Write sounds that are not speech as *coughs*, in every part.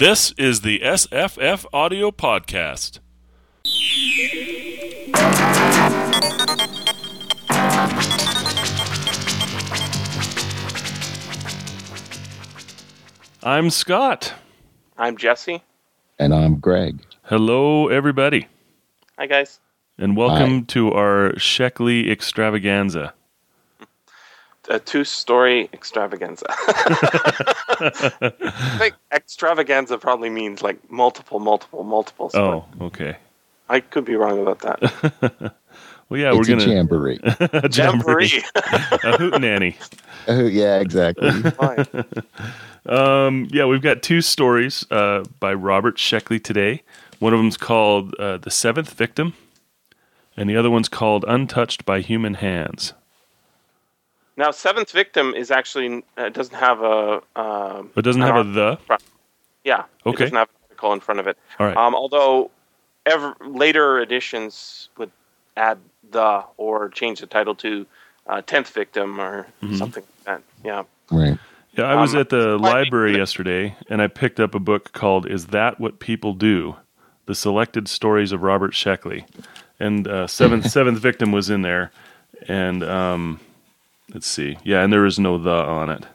This is the SFF Audio Podcast. I'm Scott. I'm Jesse. And I'm Gregg. Hello, everybody, Hi, guys. and welcome to our Sheckley extravaganza. A two-story extravaganza. *laughs* I think extravaganza probably means like multiple, multiple, multiple. Oh, okay. I could be wrong about that. *laughs* Well, yeah, it's we're gonna jamboree. *laughs* a Jamboree. a hootenanny. oh, yeah, exactly. Fine. Um, yeah, we've got two stories uh, by Robert Sheckley today. One of them's called uh, "The Seventh Victim," and the other one's called "Untouched by Human Hands." Now, seventh victim is actually uh, doesn't have a. Um, It doesn't have a article. the. Yeah. Okay. It doesn't have an article in front of it. All right. Um, although, ever later editions would add the or change the title to uh, tenth victim or Mm-hmm. something like that. Yeah. right. Yeah, I was Um, at the library yesterday, and I picked up a book called "Is That What People Do?" The Selected Stories of Robert Sheckley, and uh, seventh *laughs* seventh victim was in there, and um, let's see, yeah, and there is no the on it.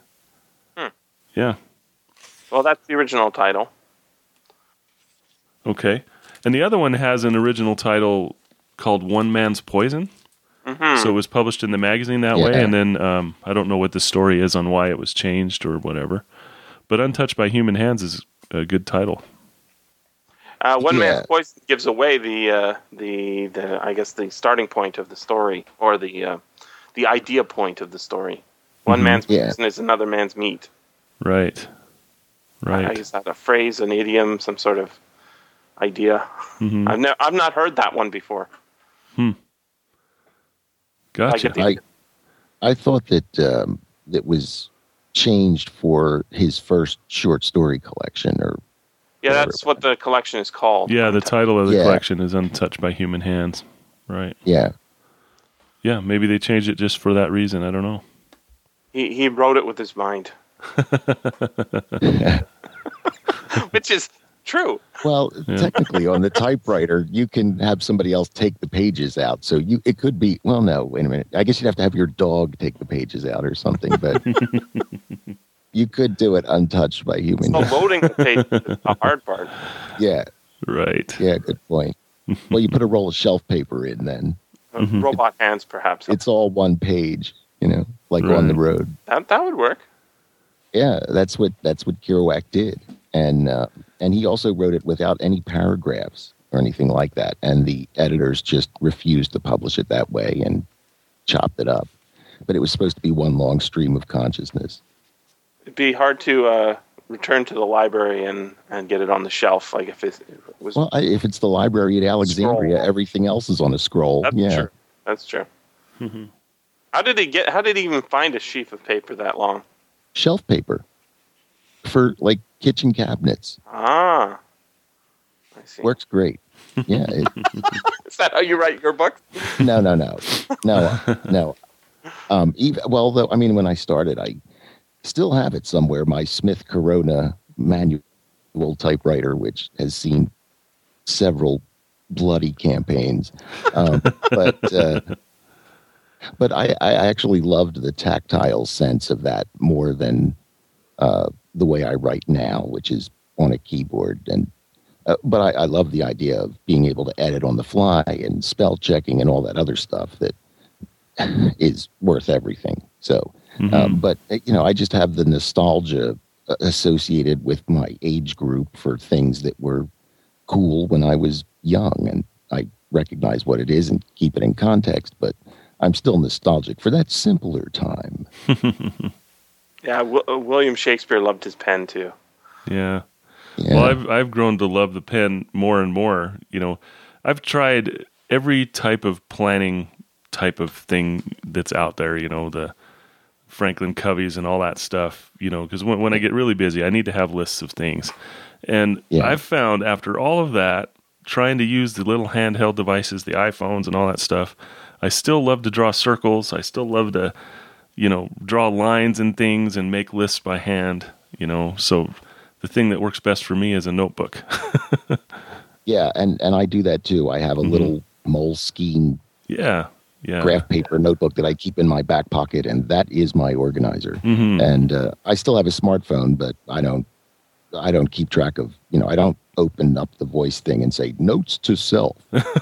Hmm. Yeah. Well, that's the original title. Okay. And the other one has an original title called One Man's Poison. hmm So it was published in the magazine that way. And then um, I don't know what the story is on why it was changed or whatever. But Untouched by Human Hands is a good title. Uh, one Yeah. man's poison gives away the uh, the the I guess the starting point of the story or the uh, the idea point of the story. One Mhm. man's Yeah. poison is another man's meat. Right. I Right. guess that a phrase, an idiom, some sort of idea. hmm I've ne- I've not heard that one before. Gotcha. get the- I, I thought that um, it was changed for his first short story collection, or Yeah, that's what the collection is called. Yeah, the title of the Yeah. collection is Untouched by Human Hands. Right. yeah, Yeah, maybe they changed it just for that reason. I don't know. He he wrote it with his mind, *laughs* *laughs* which is true. Well, Yeah. technically, on the *laughs* typewriter, you can have somebody else take the pages out. So you, it could be. Well, no, wait a minute. I guess you'd have to have your dog take the pages out or something. But you could do it untouched by human. So loading the page is the hard part. Yeah, Right. yeah, good point. Well, you put a roll of shelf paper in, then Mhm. Robot hands, perhaps. it's all one page. You know, like on the road. that that would work. Yeah, that's what that's what Kerouac did, and uh, and he also wrote it without any paragraphs or anything like that. And the editors just refused to publish it that way and chopped it up. But it was supposed to be one long stream of consciousness. It'd be hard to uh, return to the library and, and get it on the shelf. Like if it, if it was. Well, I, if it's the library at Alexandria, Scroll. everything else is on a scroll. that's yeah, true. That's true. Mhm. How did he get? How did he even find a sheaf of paper that long? shelf paper for like kitchen cabinets Ah, I see. works great. Yeah, it, *laughs* *laughs* Is that how you write your book? no, no, no, no, *laughs* no. Um, even, well, though, I mean, when I started, I still have it somewhere. My Smith Corona manual typewriter, which has seen several bloody campaigns, um, *laughs* but uh, but I, I actually loved the tactile sense of that more than uh, the way I write now, which is on a keyboard and uh, but I, I love the idea of being able to edit on the fly and spell checking and all that other stuff that *laughs* is worth everything. So, Mhm. um, but uh, you know, I just have the nostalgia uh, associated with my age group for things that were cool when I was young, and I recognize what it is and keep it in context. But I'm still nostalgic for that simpler time. *laughs* Yeah, w- uh, William Shakespeare loved his pen too. yeah. Yeah. Well, I've I've grown to love the pen more and more. You know, I've tried every type of planning type of thing that's out there. You know, the Franklin Coveys and all that stuff. You know, because when when I get really busy, I need to have lists of things. And Yeah. I've found after all of that, trying to use the little handheld devices, the iPhones and all that stuff, I still love to draw circles. I still love to, you know, draw lines and things and make lists by hand. You know, so the thing that works best for me is a notebook. *laughs* Yeah, and and I do that too. I have a Mhm. little Moleskine yeah, yeah. graph paper notebook that I keep in my back pocket, and that is my organizer. hmm And uh, I still have a smartphone, but I don't. I don't keep track of. You know, I don't open up the voice thing and say notes to self.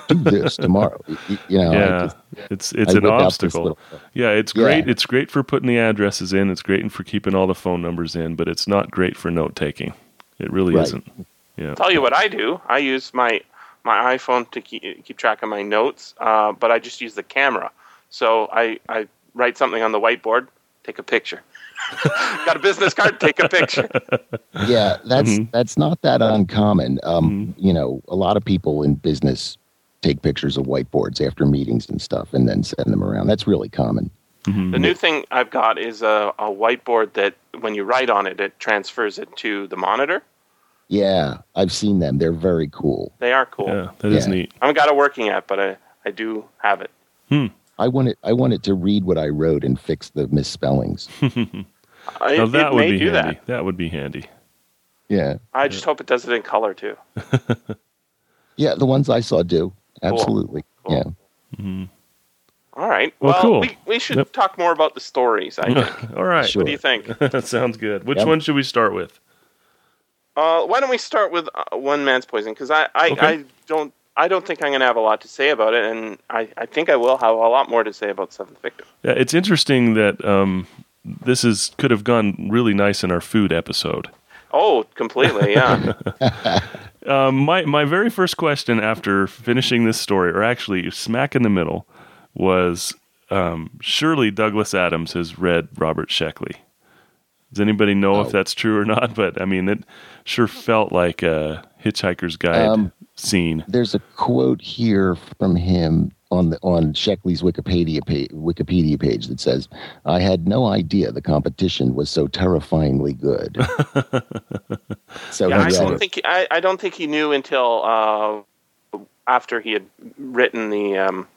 Do this tomorrow. Y- y- You know. Yeah, just- it's it's I an whip out this obstacle. little- Yeah, it's Yeah. great. It's great for putting the addresses in. It's great for keeping all the phone numbers in, but it's not great for note taking. It really Right. isn't. Yeah. Tell you what I do. I use my my iPhone to keep, keep track of my notes, uh, but I just use the camera. So I, I write something on the whiteboard, take a picture. *laughs* Got a business card, take a picture. *laughs* yeah, that's Mhm. that's not that uncommon. Um, Mhm. You know, a lot of people in business take pictures of whiteboards after meetings and stuff, and then send them around. That's really common. Mhm. The new thing I've got is a, a whiteboard that when you write on it, it transfers it to the monitor. Yeah, I've seen them. They're very cool. They are cool. Yeah, that is Yeah. neat. I haven't got it working yet, but I, I do have it. I want it. I want it to read what I wrote and fix the misspellings. *laughs* I, now that would be handy. that. That would be handy. Yeah, I just hope it does it in color too. *laughs* yeah. The ones I saw do absolutely. Cool. Yeah. Mhm. All right. Well, Well, cool. we, we should Yep. talk more about the stories. I *laughs* think. all right. Sure. What do you think? that sounds good. Which Yep. one should we start with? Uh, why don't we start with uh, one man's poison? Because I, I, Okay. I don't I don't think I'm going to have a lot to say about it, and I, I think I will have a lot more to say about Seventh Victim. Yeah, it's interesting that um, this is could have gone really nice in our food episode. Oh, completely, yeah. Um, *laughs* *laughs* my my very first question after finishing this story, or actually smack in the middle, was um, surely Douglas Adams has read Robert Sheckley. Does anybody know if Oh. that's true or not? *laughs* But I mean, it sure felt like a Hitchhiker's Guide Um, scene. There's a quote here from him on the on Sheckley's Wikipedia page, Wikipedia page that says, "I had no idea the competition was so terrifyingly good." *laughs* so yeah I don't it. think I, I don't think he knew until uh, after he had written the um,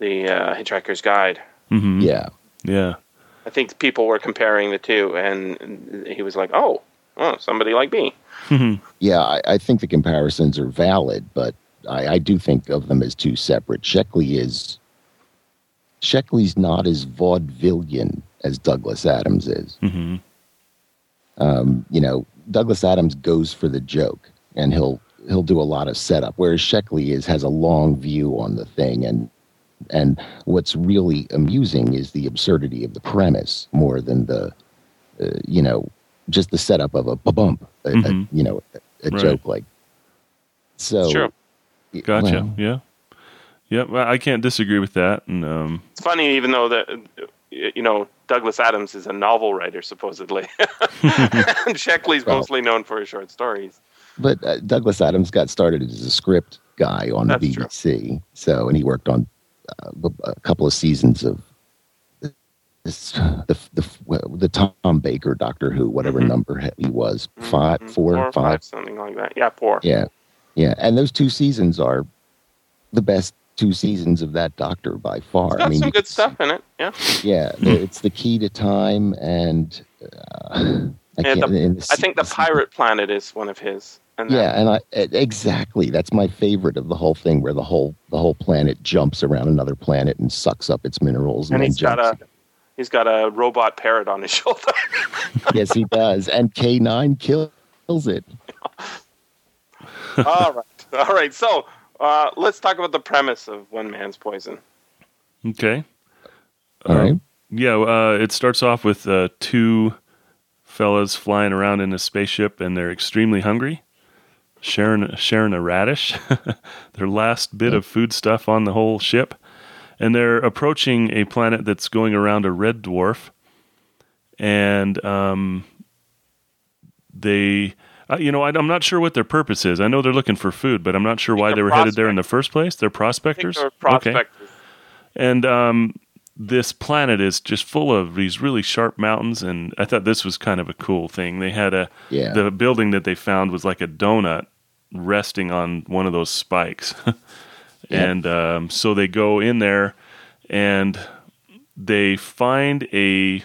the uh, Hitchhiker's Guide. hmm yeah, yeah, I think people were comparing the two, and he was like, "Oh, oh, somebody like me." yeah. I, I think the comparisons are valid, but I, I do think of them as two separate. Sheckley is Sheckley's not as vaudevillian as Douglas Adams is. hmm um, you know, Douglas Adams goes for the joke and he'll he'll do a lot of setup, whereas Sheckley is has a long view on the thing and and what's really amusing is the absurdity of the premise more than the uh, you know just the setup of a bump, a, Mhm. a, you know, a, a Right. joke like. So True. y- gotcha. well, yeah, yeah. Well, I can't disagree with that. And um, It's funny, even though that you know Douglas Adams is a novel writer supposedly, *laughs* and Sheckley's Well. mostly known for his short stories. but uh, Douglas Adams got started as a script guy on the That's true. BBC. So, and he worked on a couple of seasons of this, the, the the Tom Baker Doctor Who, whatever Mhm. number he was, five, Mhm. four, or five. something like that. Yeah, four. Yeah, yeah, and those two seasons are the best two seasons of that Doctor by far. It's got I mean, some good stuff in it. Yeah, Yeah, *clears throat* it's the key to time, and uh, I the- and I think the Pirate Planet is one of his. And Yeah, and I exactly that's my favorite of the whole thing, where the whole the whole planet jumps around another planet and sucks up its minerals, and, and then he's got jumps. a he's got a robot parrot on his *laughs* shoulder. yes, he does, and K nine kills it. *laughs* all right, all right. So uh, let's talk about the premise of One Man's Poison. okay. All Um, right. Yeah, uh, it starts off with uh, two fellas flying around in a spaceship, and they're extremely hungry. Sharing sharing a radish, *laughs* their last bit of food stuff on the whole ship, and they're approaching a planet that's going around a red dwarf, and um, they. Uh, you know, I, I'm not sure what their purpose is. I know they're looking for food, but I'm not sure why they were headed there in the first place. They're prospectors. they're Okay. And um, this planet is just full of these really sharp mountains, and I thought this was kind of a cool thing. They had a Yeah. the building that they found was like a donut resting on one of those spikes, *laughs* and um, so they go in there and they find a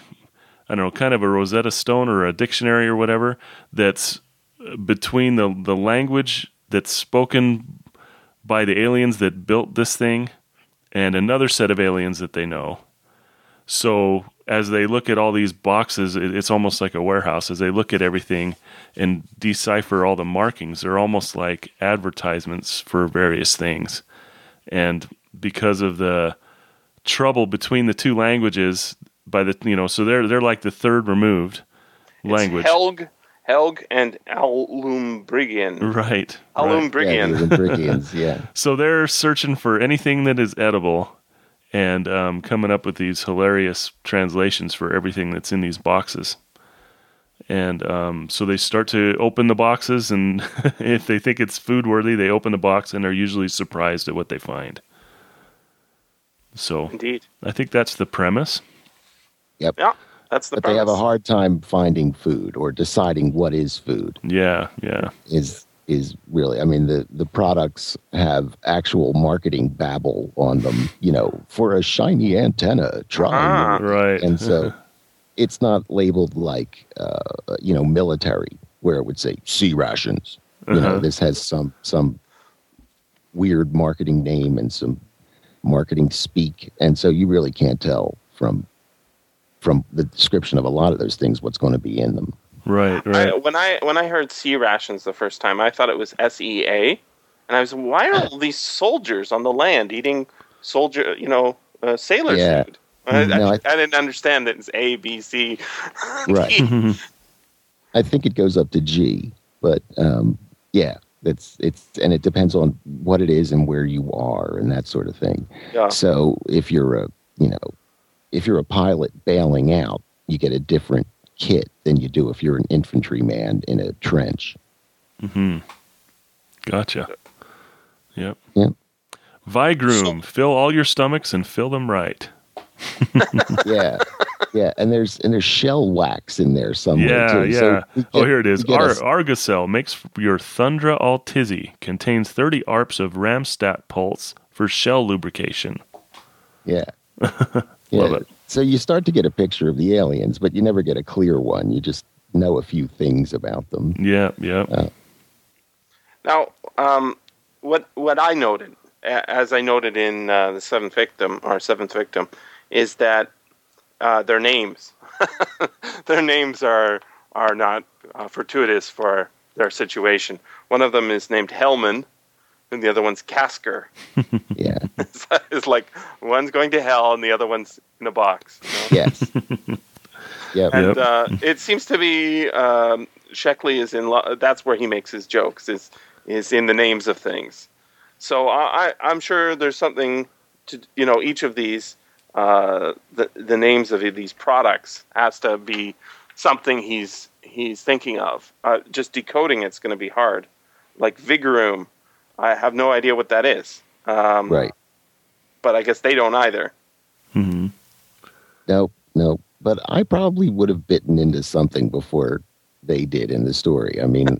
I don't know, kind of a Rosetta Stone or a dictionary or whatever that's between the the language that's spoken by the aliens that built this thing and another set of aliens that they know. So as they look at all these boxes, it, it's almost like a warehouse. As they look at everything and decipher all the markings, they're almost like advertisements for various things. And because of the trouble between the two languages, by the you know, so they're they're like the third removed language. It's Helg, Helg, and Alumbrigian. Right. right. Alumbrigian. Yeah, the yeah. *laughs* So they're searching for anything that is edible and um, coming up with these hilarious translations for everything that's in these boxes. And um, so they start to open the boxes, and *laughs* if they think it's food worthy, they open the box and are usually surprised at what they find. So Indeed. I think that's the premise. Yep. Yeah, that's the but they have a hard time finding food or deciding what is food Yeah, yeah, is is really i mean the the products have actual marketing babble on them you know for a shiny antenna try Ah. right. and so *laughs* it's not labeled like uh, you know military where it would say sea rations you know Uh-huh. this has some some weird marketing name and some marketing speak and so you really can't tell from from the description of a lot of those things what's going to be in them right, right. I, when I when I heard sea rations the first time, I thought it was S E A, and I was why are all these soldiers on the land eating soldier you know uh, sailor Yeah. food? I, No, I, I- I didn't understand that it's A B C. *laughs* Right. I think it goes up to G, but um, yeah, it's it's and it depends on what it is and where you are and that sort of thing. yeah. So if you're a you know if you're a pilot bailing out, you get a different kit than you do if you're an infantryman in a trench. hmm Gotcha. Yep. Yep. Vigroom, fill all your stomachs and fill them right. *laughs* Yeah. Yeah, and there's and there's shell wax in there somewhere Yeah, too. yeah. So we oh, here it is. we get a Ar- makes your Thundra all tizzy. Contains 30 ARPs of Ramstat pulse for shell lubrication. Yeah. *laughs* Love yeah. it. So you start to get a picture of the aliens, but you never get a clear one. You just know a few things about them. Yeah, yeah. Now, um, what what I noted, as I noted in uh, the seventh victim or seventh victim, is that uh, their names, *laughs* their names are are not uh, fortuitous for their situation. One of them is named Hellman, and the other one's Casker. *laughs* Yeah. *laughs* it's like one's going to hell and the other one's in a box. you know? Yes. *laughs* yep. And Yep. uh, it seems to be um, Sheckley is in. Lo- that's where he makes his jokes. Is is in the names of things. So I, I- I'm sure there's something to you know each of these uh, the the names of these products has to be something he's he's thinking of. Uh, just decoding it's going to be hard. Like Vigoroom, I have no idea what that is. Um, Right. But I guess they don't either. hmm No, no. But I probably would have bitten into something before they did in the story. I mean,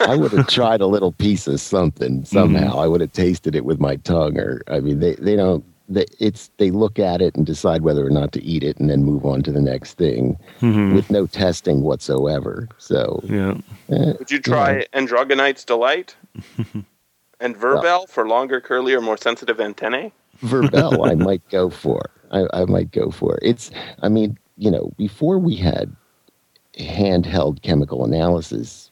I *laughs* would have tried a little piece of something somehow. I would have tasted it with my tongue, or I mean, they they don't. They, it's they look at it and decide whether or not to eat it, and then move on to the next thing hmm with no testing whatsoever. So, Yeah. eh, Would you try Androgonite's Delight *laughs* and Verbel for longer, curly, or more sensitive antennae? Verbel, I *laughs* might go for. I, I might go for. It's. I mean, you know, before we had handheld chemical analysis,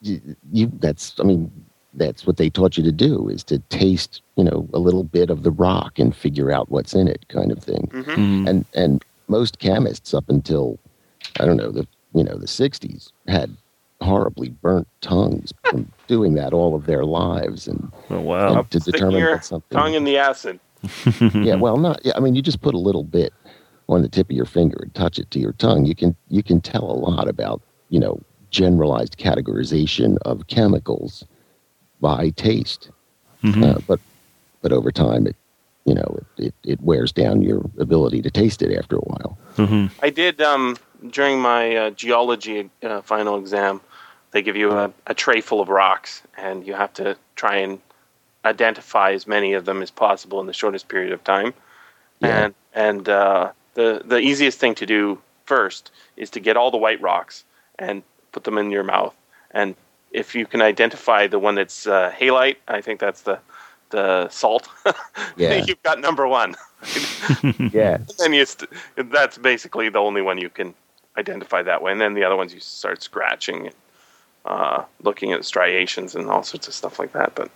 you, you that's. I mean, that's what they taught you to do is to taste, you know, a little bit of the rock and figure out what's in it, kind of thing. hmm Mhm. And and most chemists up until I don't know the you know the '60s had horribly burnt tongues from doing that all of their lives and, Oh, wow. and to determine your what something Tongue in the acid. *laughs* yeah well not yeah i mean you just put a little bit on the tip of your finger and touch it to your tongue you can you can tell a lot about you know generalized categorization of chemicals by taste Mhm. uh, but but over time it you know it, it, it wears down your ability to taste it after a while Mhm. I did um, during my uh, geology uh, final exam. They give you a, a tray full of rocks, and you have to try and identify as many of them as possible in the shortest period of time. Yeah. And and uh, the the easiest thing to do first is to get all the white rocks and put them in your mouth, and if you can identify the one that's uh, halite, I think that's the the salt. *laughs* Yeah. you've got number one. *laughs* Yeah. and you st- that's basically the only one you can identify that way. And then the other ones you start scratching, and, uh, looking at striations and all sorts of stuff like that. But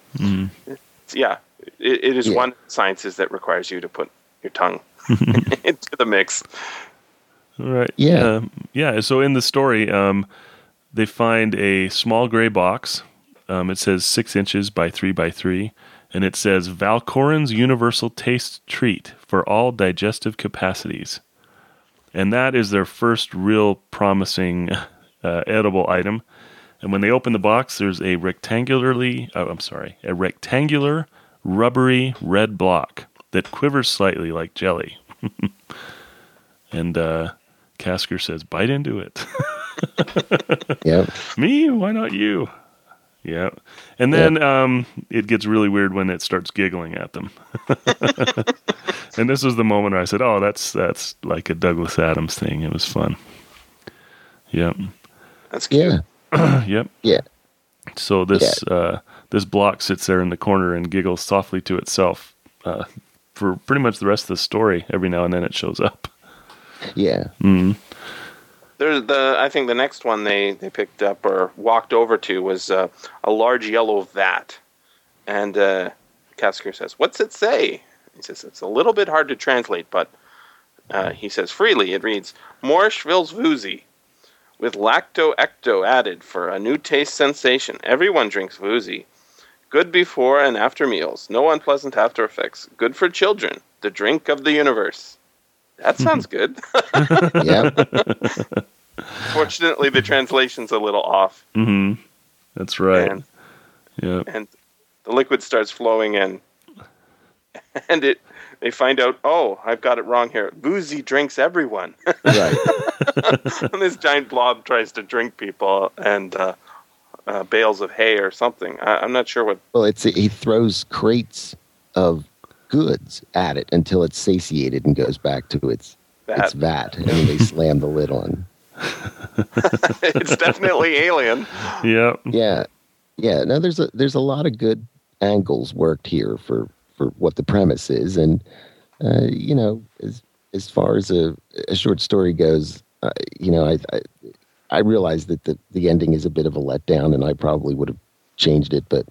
it's- yeah, it, it is Yeah. one of the sciences that requires you to put your tongue *laughs* into the mix. Right. Yeah. Um, yeah. So in the story, um, they find a small gray box. Um, it says six inches by three by three, and it says Valcorin's Universal Taste Treat for all digestive capacities. And that is their first real promising *laughs* uh, edible item. And when they open the box, there's a rectangularly, oh, I'm sorry, a rectangular, rubbery red block that quivers slightly like jelly. *laughs* and uh, Casker says, "Bite into it." *laughs* *laughs* Yeah. Me? Why not you? Yeah. And then um, it gets really weird when it starts giggling at them. *laughs* and this was the moment where I said, "Oh, that's that's like a Douglas Adams thing." It was fun. Yep. That's cute. Yeah. *clears throat* yep. Yeah. So this uh, this block sits there in the corner and giggles softly to itself uh, for pretty much the rest of the story. Every now and then it shows up. Yeah. Mm. There's the I think the next one they, they picked up or walked over to was uh, a large yellow vat, and uh, Casker says, "What's it say?" He says, "It's a little bit hard to translate, but uh, he says freely. It reads Morshville's Voozy, with lacto ecto added for a new taste sensation. Everyone drinks Voozy. Good before and after meals. No unpleasant after effects. Good for children. The drink of the universe." That sounds good. *laughs* Yeah. Fortunately, the translation's a little off, hmm That's right. and Yep. and the liquid starts flowing in, *laughs* and it they find out, oh, I've got it wrong here. Boozy drinks everyone, right. *laughs* and this giant blob tries to drink people and uh, uh, bales of hay or something. I, I'm not sure what. Well, it's he throws crates of goods at it until it's satiated and goes back to its That its vat, and they slam the lid on. *laughs* *laughs* it's definitely alien. Yeah. Yeah, yeah. Now there's a there's a lot of good angles worked here for for what the premise is, and uh, you know, as as far as a, a short story goes, uh, you know, I, I I realize that the the ending is a bit of a letdown, and I probably would have changed it, but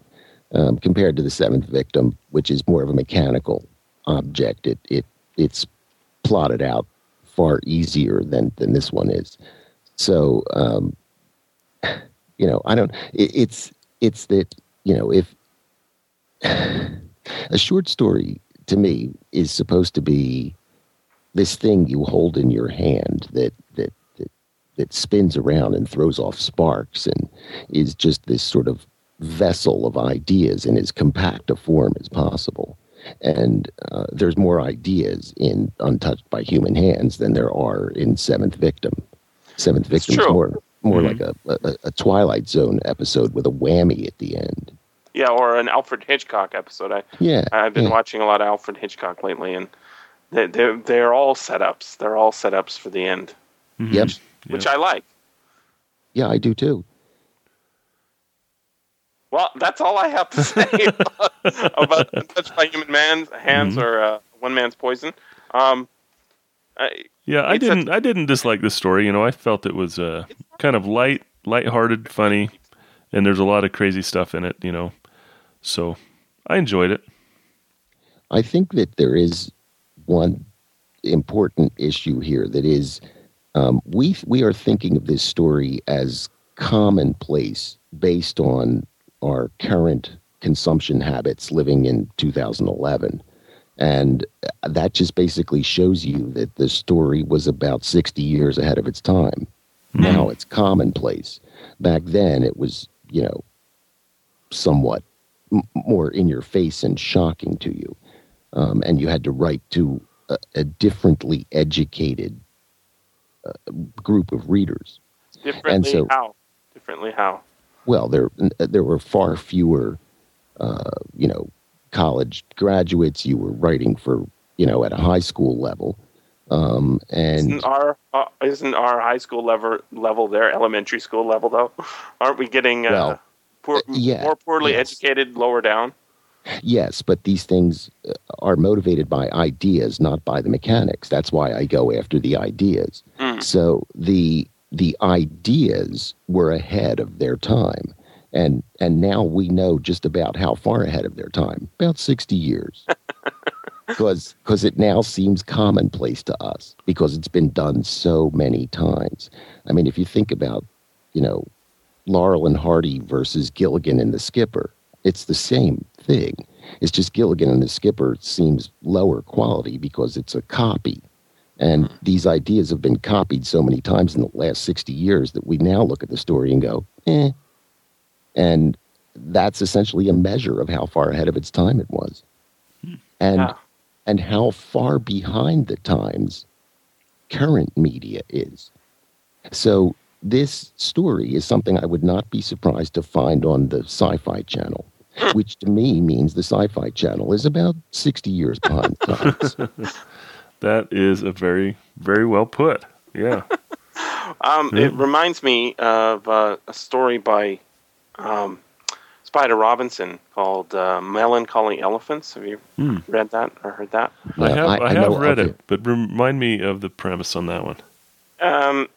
um, compared to the seventh victim, which is more of a mechanical object, it it it's plotted out far easier than than this one is. So, um, *sighs* you know, I don't. It, it's it's that you know if *sighs* a short story to me is supposed to be this thing you hold in your hand that that that that spins around and throws off sparks and is just this sort of vessel of ideas in as compact a form as possible. And uh, there's more ideas in Untouched by Human Hands than there are in Seventh Victim. Seventh Victim is true. more more Mhm. like a, a a Twilight Zone episode with a whammy at the end. Yeah, or an Alfred Hitchcock episode. I Yeah, I've been yeah. watching a lot of Alfred Hitchcock lately, and they- they're they're all setups. They're all setups for the end, Mhm. Yep. which Yep. I like. Yeah, I do too. Well, that's all I have to *laughs* say about, *laughs* about Untouched by Human Man's Hands Mhm. or uh, One Man's Poison. Um, I, Yeah, I didn't. I didn't dislike this story. You know, I felt it was uh, kind of light, light-hearted, funny, and there's a lot of crazy stuff in it. You know, so I enjoyed it. I think that there is one important issue here that is um, we we are thinking of this story as commonplace based on our current consumption habits living in 2011 and that just basically shows you that the story was about 60 years ahead of its time now it's commonplace back then it was you know somewhat m- more in your face and shocking to you um, and you had to write to a, a differently educated uh, group of readers. differently so- how? Differently how? Well, there there were far fewer, uh, you know, college graduates. You were writing for you know at a high school level. Um, and Isn't our uh, isn't our high school level level there elementary school level though? *laughs* Aren't we getting uh, Well, poor, uh, yeah, more poorly yes. educated lower down? Yes, but these things uh, are motivated by ideas, not by the mechanics. That's why I go after the ideas. Mm. So the the ideas were ahead of their time, and and now we know just about how far ahead of their time, about sixty years, *laughs* because because it now seems commonplace to us because it's been done so many times. I mean, if you think about, you know, Laurel and Hardy versus Gilligan and the Skipper, it's the same thing. It's just Gilligan and the Skipper seems lower quality because it's a copy. And these ideas have been copied so many times in the last 60 years that we now look at the story and go, eh. And that's essentially a measure of how far ahead of its time it was. And Yeah. and how far behind the times current media is. So this story is something I would not be surprised to find on the Sci-Fi Channel, *laughs* which to me means the Sci-Fi Channel is about 60 years behind the times. *laughs* That is a very, very well put. Yeah. *laughs* Um, Yeah. It reminds me of uh, a story by um, Spider Robinson called uh, "Melancholy Elephants." Have you Hmm. read that or heard that? I have, I, have read of it, but remind me of the premise on that one. Um,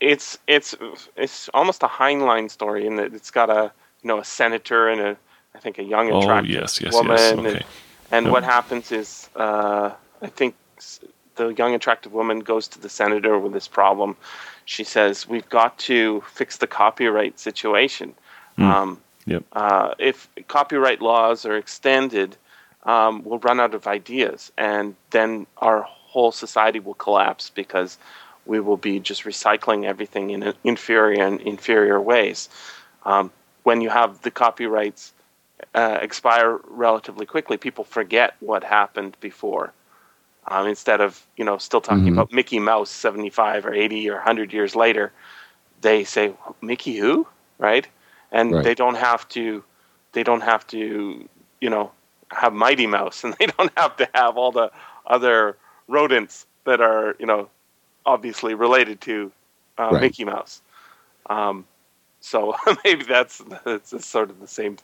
it's it's it's almost a Heinlein story in that it's got a you know a senator and a I think a young Oh, attractive yes, yes, woman, yes. and, Okay. and Yep. what happens is uh, I think s- the young attractive woman goes to the senator with this problem. She says, "We've got to fix the copyright situation. Hmm. Um, Yep. uh, if copyright laws are extended, um, we'll run out of ideas, and then our whole society will collapse because we will be just recycling everything in inferior and inferior ways. Um, when you have the copyrights uh, expire relatively quickly, people forget what happened before. Um, instead of you know still talking Mhm. about Mickey Mouse seventy five or eighty or hundred years later, they say Mickey who right, and Right. they don't have to they don't have to you know have Mighty Mouse, *laughs* and they don't have to have all the other rodents that are you know obviously related to uh, Right. Mickey Mouse. Um, so *laughs* maybe that's that's sort of the same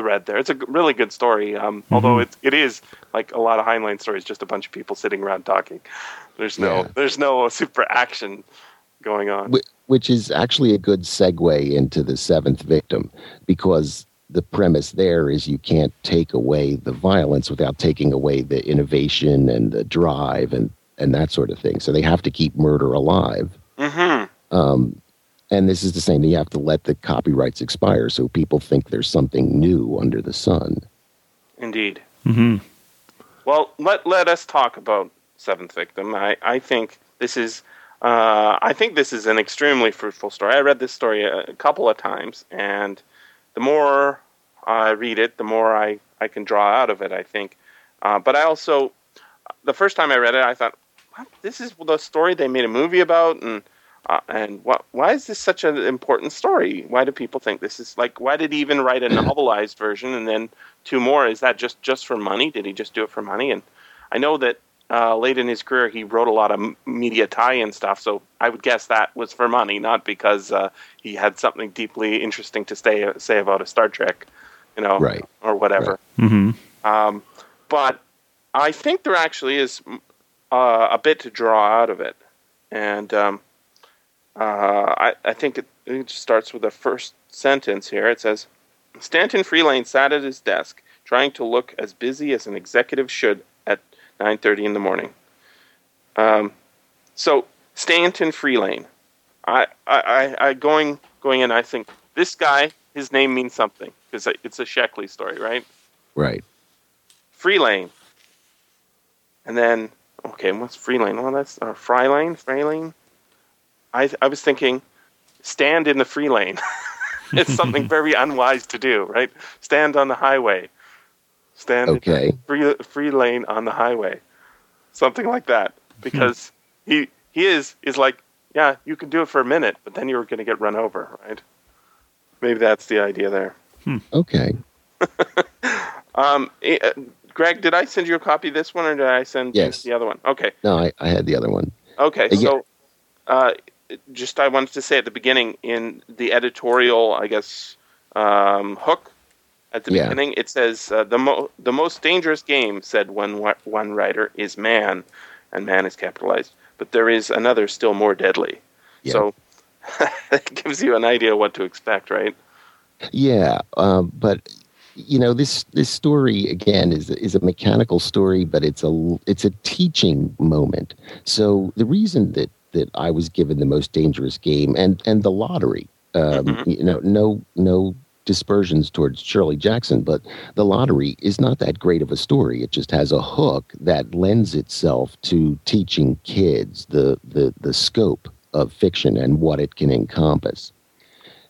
thread there. It's a really good story, um, although it it is like a lot of Heinlein stories, just a bunch of people sitting around talking. There's no Yeah. there's no *laughs* super action going on. Which is actually a good segue into the seventh victim because the premise there is you can't take away the violence without taking away the innovation and the drive and and that sort of thing so they have to keep murder alive hmm um, and this is the same thing. you have to let the copyrights expire so people think there's something new under the sun Indeed. hmm Well, let let us talk about Seventh Victim. I, I think this is uh, I think this is an extremely fruitful story. I read this story a, a couple of times, and the more I read it, the more I, I can draw out of it. I think, uh, but I also the first time I read it, I thought, what? this is the story they made a movie about, and uh, and what? Why is this such an important story? Why do people think this is like? Why did he even write a *clears throat* novelized version and then two more? Is that just just for money? Did he just do it for money? And I know that uh, late in his career he wrote a lot of m- media tie-in stuff, so I would guess that was for money, not because uh, he had something deeply interesting to stay, say about a Star Trek, you know, Right. or whatever. hmm Um, but I think there actually is uh, a bit to draw out of it, and um, uh, I, I think it, it starts with the first sentence here. It says, "Stanton Frelaine sat at his desk, trying to look as busy as an executive should at 9:30 in the morning." Um, so Stanton Frelaine, I, I, I, I going going in, I think this guy, his name means something because it's a Sheckley story, right? right free lane. And then, okay, what's free lane? Well, that's uh, fry lane, free lane. I, I was thinking, stand in the free lane. *laughs* it's something *laughs* very unwise to do, right? Stand on the highway. Stand okay free free lane on the highway, something like that. Because he he is is like, yeah, you can do it for a minute, but then you're going to get run over, right? Maybe that's the idea there. okay *laughs* Um, it, uh, Gregg, did I send you a copy of this one, or did I send you Yes. the other one? Okay. No, I, I had the other one. Okay, Uh, yeah. so uh, just I wanted to say at the beginning in the editorial, I guess um, hook at the Yeah. beginning, it says uh, the mo- the most dangerous game, said one one writer, is man, and man is capitalized. But there is another still more deadly. Yeah. So *laughs* it gives you an idea what to expect, right? Yeah, um, but you know this this story again is is a mechanical story, but it's a it's a teaching moment. So the reason that that I was given the most dangerous game and and the lottery, um, Mhm. you know, no no dispersions towards Shirley Jackson, but the lottery is not that great of a story. It just has a hook that lends itself to teaching kids the the the scope of fiction and what it can encompass.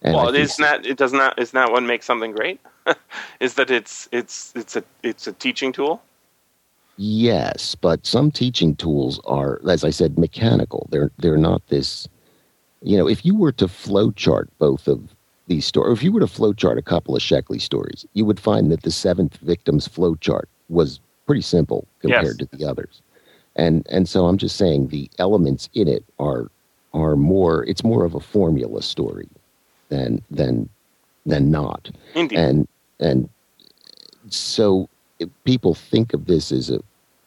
And well, it think- is not. It does not. Is not what makes something great. *laughs* is that it's it's it's a it's a teaching tool. Yes, but some teaching tools are, as I said, mechanical. They're they're not this. You know, if you were to flowchart both of these stories, if you were to flowchart a couple of Sheckley stories, you would find that the seventh victim's flowchart was pretty simple compared to the others. And and so I'm just saying the elements in it are are more. It's more of a formula story than than than not Indeed. and and so people think of this as a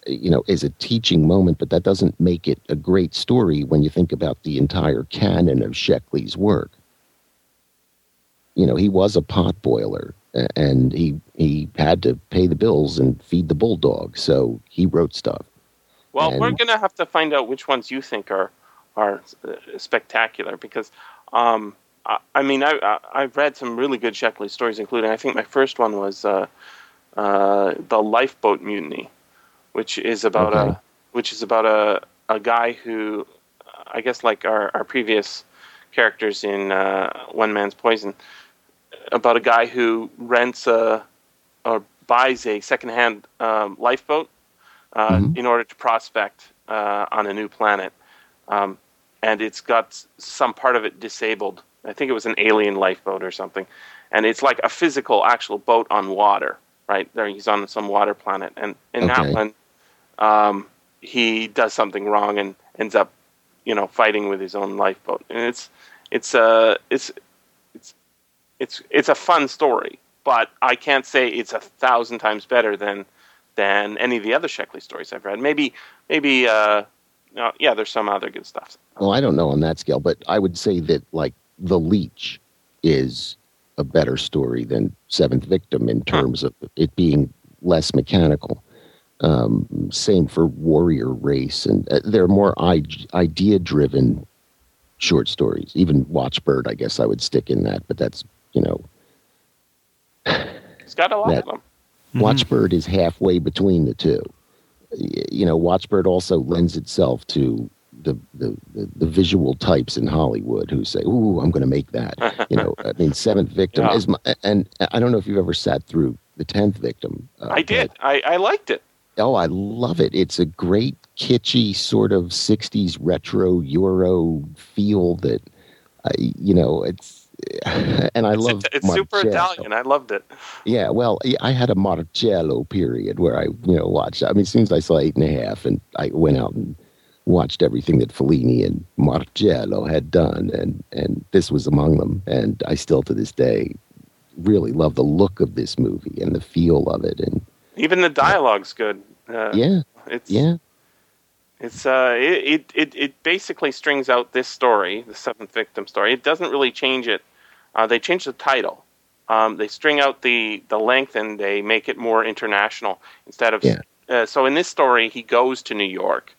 you know as a teaching moment but that doesn't make it a great story when you think about the entire canon of Sheckley's work. You know he was a potboiler and he he had to pay the bills and feed the bulldog so he wrote stuff. Well, And- we're gonna have to find out which ones you think are are uh, spectacular because, um, I, I mean, I, I I've read some really good Sheckley stories, including I think my first one was uh, uh, the lifeboat mutiny, which is about Okay. a which is about a a guy who, I guess, like our our previous characters in uh, One Man's Poison, about a guy who rents a or buys a secondhand um, lifeboat uh, Mhm. in order to prospect uh, on a new planet. Um, and it's got some part of it disabled. I think it was an alien lifeboat or something. And it's like a physical, actual boat on water, right? There, he's on some water planet. And in that one, um, he does something wrong and ends up, you know, fighting with his own lifeboat. And it's, it's, uh, it's, it's, it's, it's a fun story. But I can't say it's a thousand times better than than any of the other Sheckley stories I've read. Maybe, maybe, uh, no, yeah, there's some other good stuff. well I don't know on that scale but I would say that like the leech is a better story than seventh victim in terms of it being less mechanical um, same for warrior race and uh, they're more idea driven short stories even watchbird i guess i would stick in that but that's you know It's got a lot That- of them. Mhm. watchbird is halfway between the two you know watchbird also lends itself to the, the, the, the visual types in hollywood who say ooh i'm going to make that *laughs* you know i mean seventh victim Yeah. is my, and i don't know if you've ever sat through the tenth victim uh, I did. I, I liked it. Oh, I love it. It's a great kitschy sort of 60s retro Euro feel that, uh, you know, it's, *laughs* and I It's, love it's super Italian. I loved it. Yeah, well, I had a Marcello period where I, you know, watched. I mean, as soon as I saw eight and a half, and I went out and watched everything that Fellini and Marcello had done, and and this was among them. And I still, to this day, really love the look of this movie and the feel of it. And Even the dialogue's good. Uh, yeah, It's, yeah, It's uh, it, it it basically strings out this story, the seventh victim story. It doesn't really change it. Uh, they change the title. Um, they string out the the length and they make it more international instead of. Yeah. Uh, so in this story, he goes to New York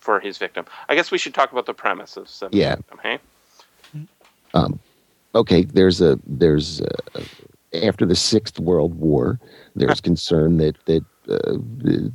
for his victim. I guess we should talk about the premise of seventh Yeah. victim. Hey, um, okay, there's a there's a, after the Sixth World War, there's concern that that uh,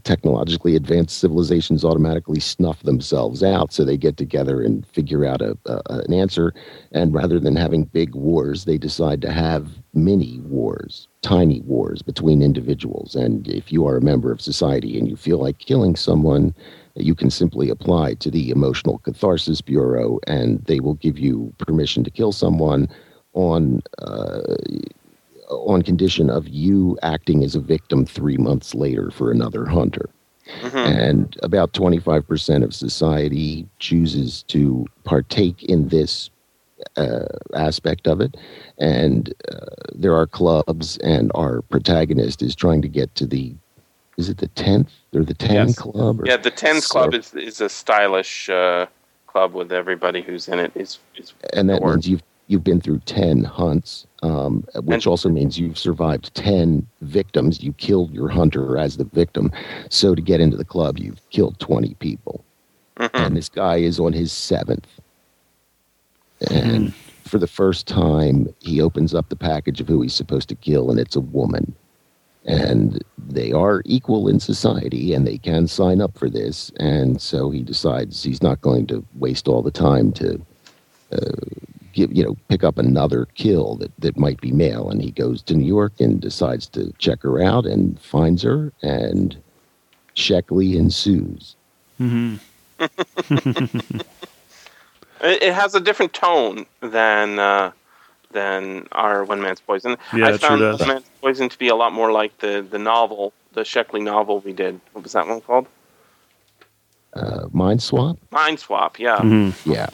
technologically advanced civilizations automatically snuff themselves out, so they get together and figure out a, a an answer. And rather than having big wars, they decide to have mini wars, tiny wars between individuals. And if you are a member of society and you feel like killing someone, you can simply apply to the Emotional Catharsis Bureau, and they will give you permission to kill someone on uh, on condition of you acting as a victim three months later for another hunter. Mhm. And about 25% of society chooses to partake in this uh, aspect of it. And uh, there are clubs, and our protagonist is trying to get to the, is it the 10th or the 10 Yes. club? Or, Yeah, the tens So- club is is a stylish uh, club with everybody who's in it is is and that Or- means you've you've been through 10 hunts um, which And- also means you've survived 10 victims. You killed your hunter as the victim. So to get into the club you've killed 20 people. Mhm. and this guy is on his seventh. And for the first time he opens up the package of who he's supposed to kill and it's a woman. And they are equal in society and they can sign up for this. And so he decides he's not going to waste all the time to uh, give you know pick up another kill that, that might be male and he goes to new york and decides to check her out and finds her and sheckley ensues hmm *laughs* It, it has a different tone than uh, than our One Man's Poison. Yeah, I found. One Man's Poison to be a lot more like the the novel, the Sheckley novel we did. What was that one called? uh, mind swap Mind Swap. Yeah, hmm yeah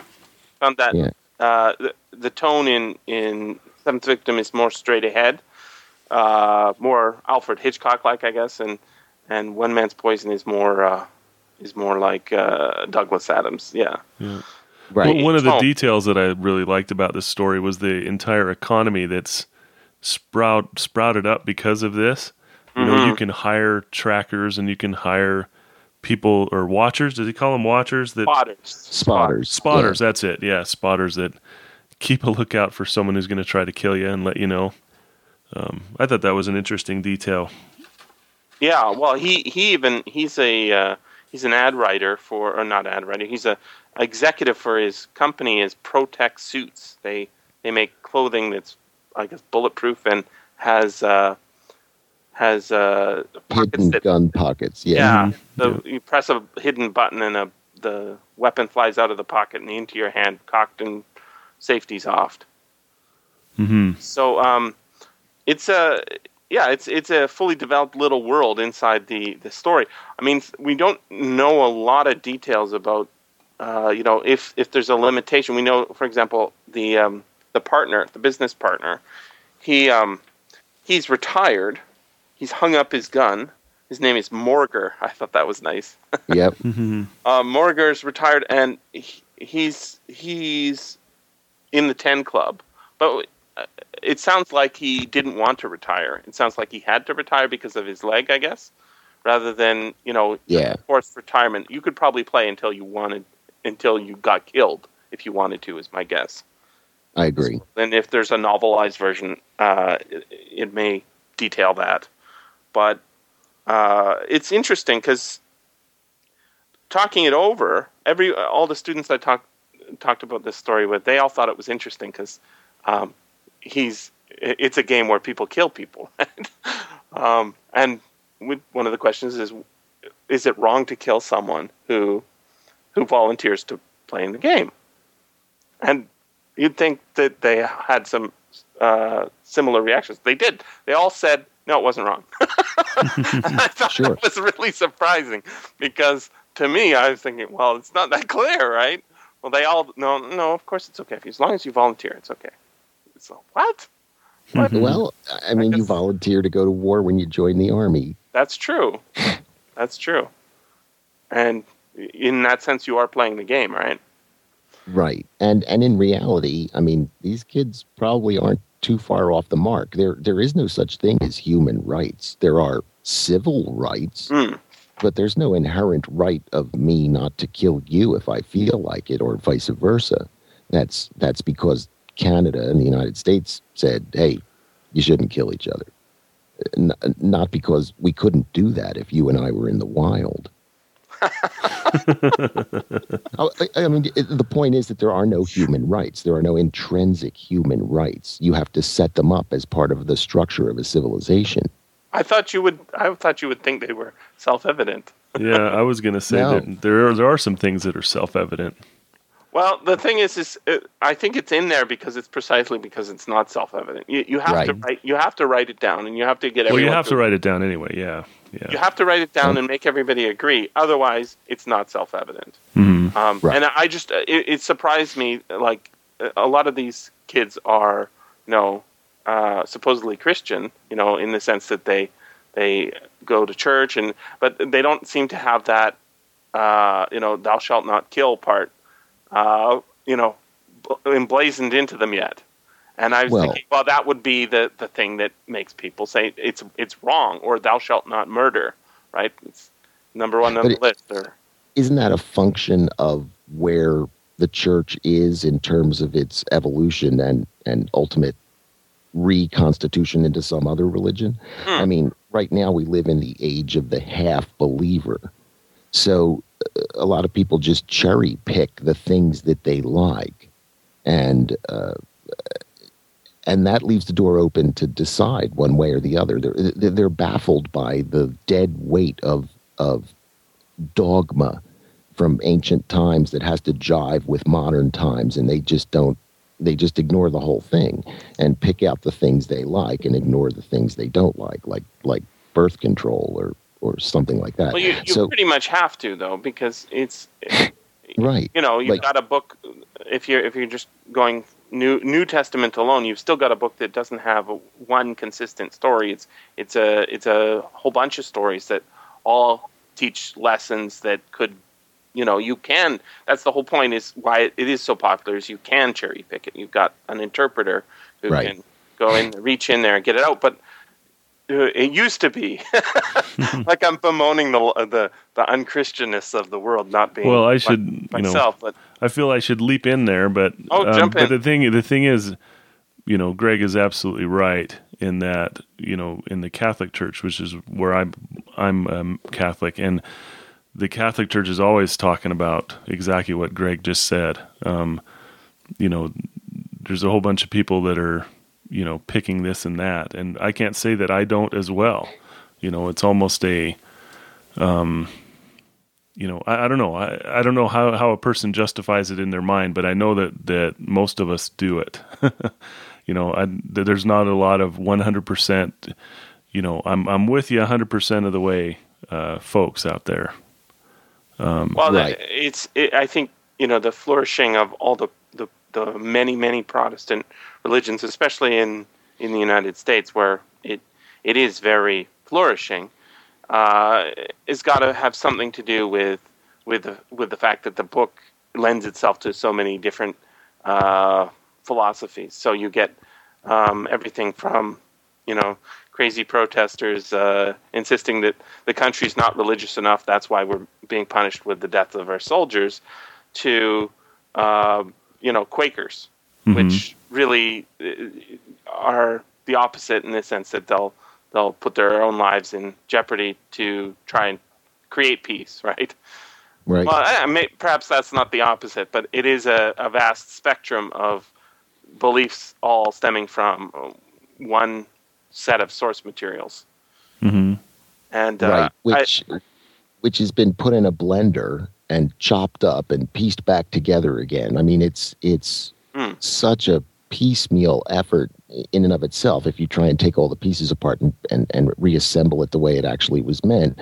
found that Yeah. Uh, the, the tone in in Seventh Victim is more straight ahead, uh, more Alfred Hitchcock like, I guess, and and One Man's Poison is more uh, is more like uh, Douglas Adams. Yeah. right Well, one of the Oh. details that I really liked about this story was the entire economy that's sprout sprouted up because of this. You know, Mhm. you can hire trackers and you can hire people or watchers. Does he call them watchers? That Spotters. spotters spotters. That's it. Yeah, spotters that keep a lookout for someone who's going to try to kill you and let you know. Um, I thought that was an interesting detail. Yeah, well, he he even he's a uh, he's an ad writer for or not ad writer. He's a executive for his company is Protect Suits. They they make clothing that's I guess bulletproof and has uh, has uh, pockets hidden that gun pockets yeah yeah. The, You press a hidden button and a the weapon flies out of the pocket and into your hand, cocked and safety's off. hmm So um, it's a yeah, it's it's a fully developed little world inside the the story. I mean, we don't know a lot of details about uh, you know if if there's a limitation. We know, for example, the um, the partner, the business partner, he um, he's retired. He's hung up his gun. His name is Morger. I thought that was nice. *laughs* yep hmm Uh, Morger's retired, and he, he's he's in the ten club. But uh, it sounds like he didn't want to retire. It sounds like he had to retire because of his leg, I guess, rather than you know Yeah. forced retirement. You could probably play until you wanted, until you got killed, if you wanted to. Is my guess. i agree And if there's a novelized version, uh, it, it may detail that. But uh, it's interesting because talking it over, every all the students I talked talked about this story with, they all thought it was interesting because um, he's it's a game where people kill people, *laughs* um, and one of the questions is, is it wrong to kill someone who who volunteers to play in the game? And you'd think that they had some uh, similar reactions. They did. They all said, no, it wasn't wrong. *laughs* and *laughs* I thought Sure. that was really surprising because to me, I was thinking, well, it's not that clear, right? Well, they all, no, no, of course it's okay. As long as you volunteer, it's okay. So, what? What? Mhm. well i mean you volunteer to go to war when you join the army That's true. *laughs* That's true. And in that sense, you are playing the game, right? Right. And and in reality, I mean, these kids probably aren't too far off the mark. There there is no such thing as human rights. There are civil rights, Mm. but there's no inherent right of me not to kill you if I feel like it or vice versa. That's that's because Canada and the United States said, "Hey, you shouldn't kill each other." N- not because we couldn't do that if you and I were in the wild. *laughs* I, I mean, it- the point is that there are no human rights. There are no intrinsic human rights. You have to set them up as part of the structure of a civilization. I thought you would. I thought you would think they were self-evident. yeah, I was going to say No. that there are, there are some things that are self evident. Well, the thing is, is uh, I think it's in there because it's precisely because it's not self-evident. You, you have to write. You have to write it down, and you have to get Well, you have to write it down anyway. Yeah, yeah. You have to write it down and make everybody agree. Otherwise, it's not self-evident. Mhm. Um, Right. And I just, uh, it, it surprised me. Like a- a lot of these kids are, you know, uh, supposedly Christian. You know, in the sense that they they go to church, and but they don't seem to have that, uh, you know, "thou shalt not kill" part, uh, you know, emblazoned into them yet. And I was Well- thinking, well, that would be the, the thing that makes people say it's it's wrong, or "thou shalt not murder," right? It's number one on the it- list. Or Isn't that a function of where the church is in terms of its evolution and, and ultimate reconstitution into some other religion? Hmm. I mean, right now we live in the age of the half believer. So uh, a lot of people just cherry pick the things that they like. And, uh, and that leaves the door open to decide one way or the other. They're they're baffled by the dead weight of, of dogma from ancient times that has to jive with modern times and they just don't they just ignore the whole thing and pick out the things they like and ignore the things they don't like like like birth control or or something like that well, you, you so pretty much have to though, because it's *laughs* right you know you've Like- got a book. If you're if you're just going new New Testament alone, you've still got a book that doesn't have a, one consistent story. It's it's a it's a whole bunch of stories that all teach lessons that could you know you can that's the whole point is why it is so popular is you can cherry pick it you've got an interpreter who Right. can go in reach in there and get it out but it used to be *laughs* like i'm bemoaning the the the unchristianness of the world not being Well, I my- should, you know, myself but I feel I should leap in there, but Oh, um, jump but the thing the thing is, you know, Gregg is absolutely right in that you know in the Catholic Church, which is where I'm I'm um, Catholic, and the Catholic Church is always talking about exactly what Gregg just said. Um, you know, there's a whole bunch of people that are you know picking this and that, and I can't say that I don't as well. You know, it's almost a um, you know, I, I don't know. I, I don't know how, how a person justifies it in their mind, but I know that, that most of us do it. *laughs* you know, I, there's not a lot of 100%, you know, I'm, I'm with you 100% of the way, uh, folks out there. well Right. it's it, i think you know the flourishing of all the, the the many many protestant religions especially in in the united states where it it is very flourishing uh, has got to have something to do with with the, with the fact that the book lends itself to so many different uh, philosophies. So you get um, everything from you know crazy protesters uh, insisting that the country's not religious enough. That's why we're being punished with the death of our soldiers. To uh, you know Quakers, which really uh, are the opposite in the sense that they'll they'll put their own lives in jeopardy to try and create peace, *laughs* right? right Well, I, may, perhaps that's not the opposite, but it is a, a vast spectrum of beliefs, all stemming from one set of source materials. hmm And uh, right I- which which has been put in a blender and chopped up and pieced back together again i mean it's it's. Such a piecemeal effort in and of itself if you try and take all the pieces apart and, and, and reassemble it the way it actually was meant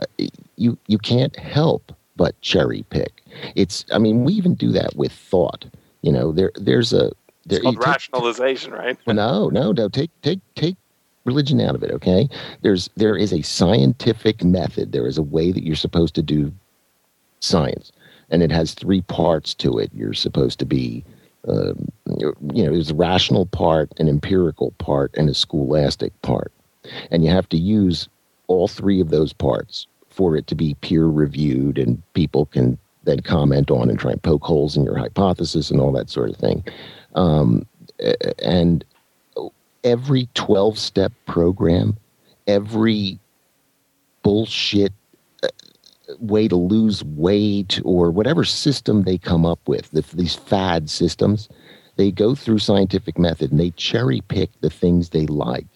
uh, you you can't help but cherry pick it's i mean we even do that with thought you know there there's a there, it's called take- rationalization, right? *laughs* no, no, no. Take take take religion out of it. Okay. There's there is a scientific method. There is a way that you're supposed to do science, and it has three parts to it. You're supposed to be, um, you know, there's a rational part, an empirical part, and a scholastic part, and you have to use all three of those parts for it to be peer reviewed, and people can then comment on and try and poke holes in your hypothesis and all that sort of thing. Um, and every 12 step program, every bullshit way to lose weight or whatever system they come up with, the, these fad systems, they go through scientific method and they cherry pick the things they like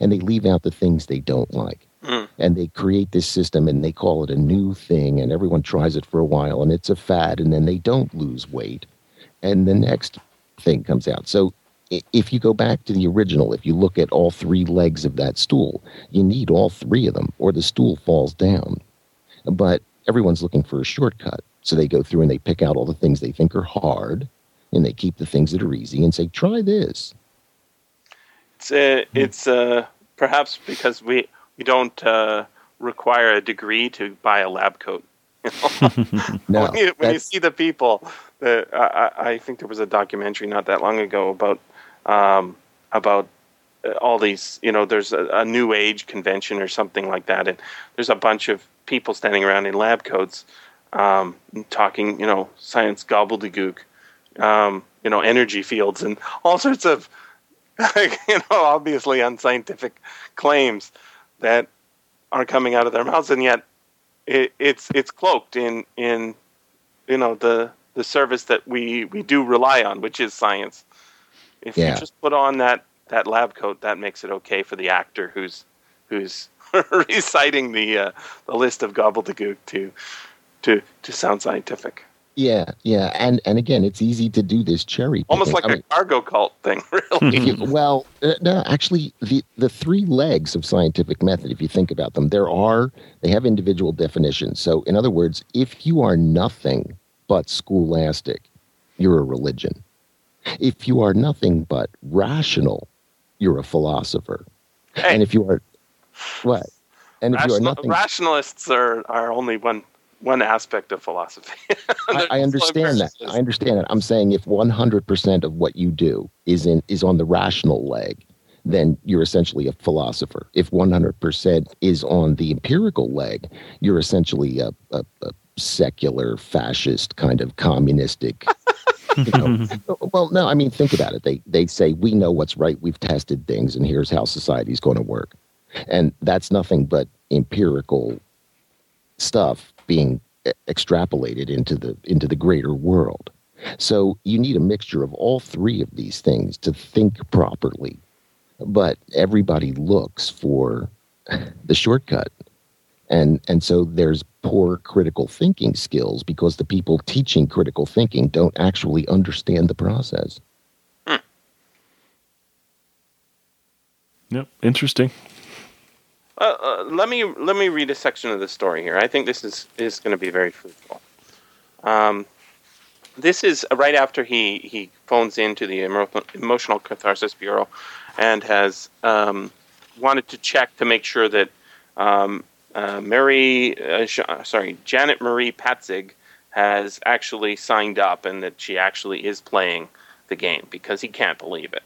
and they leave out the things they don't like. Mm. and they create this system and they call it a new thing and everyone tries it for a while and it's a fad and then they don't lose weight and the next thing comes out so if you go back to the original if you look at all three legs of that stool you need all three of them or the stool falls down but everyone's looking for a shortcut. So they go through and they pick out all the things they think are hard and they keep the things that are easy and say try this. It's uh, it's uh, perhaps because we we don't uh, require a degree to buy a lab coat. *laughs* no, when, you, when you, see the people, the, I, I, think there was a documentary not that long ago about um, about all these. You know, there's a, a, new age convention or something like that, and there's a bunch of people standing around in lab coats, um, talking. You know, science gobbledygook. Um, you know, energy fields and *laughs* all sorts of *laughs* you know, obviously unscientific claims that are coming out of their mouths, and yet it, it's it's cloaked in in you know the the service that we we do rely on, which is science. If yeah. you just put on that that lab coat, that makes it okay for the actor who's who's *laughs* reciting the uh, the list of gobbledygook to to to sound scientific. Yeah, yeah, and and again, it's easy to do this cherry. Almost like I a mean, cargo cult thing, *laughs* really. *laughs* well, uh, no, actually, the the three legs of scientific method, if you think about them, there are they have individual definitions. So, in other words, if you are nothing but scholastic, you're a religion. If you are nothing but rational, you're a philosopher. Hey. And if you are what? And if Rational, you are nothing, rationalists are are only one one aspect of philosophy. *laughs* I, I, understand that. I understand that. I'm saying if 100% of what you do is in is on the rational leg, then you're essentially a philosopher. If 100% is on the empirical leg, you're essentially a, a, a secular, fascist kind of communistic. *laughs* you know. *laughs* well, no, I mean, think about it. They they say we know what's right. We've tested things, and here's how society's going to work, and that's nothing but empirical stuff being extrapolated into the into the greater world. So you need a mixture of all three of these things to think properly. But everybody looks for the shortcut. And and so there's poor critical thinking skills because the people teaching critical thinking don't actually understand the process. Hmm. Yep, interesting. Uh, uh, let me let me read a section of the story here. I think this is is going to be very fruitful. Um, this is right after he he phones into the emotional catharsis bureau, and has um, wanted to check to make sure that um, uh, Mary, uh, sorry, Janet Marie Patzig has actually signed up and that she actually is playing the game because he can't believe it.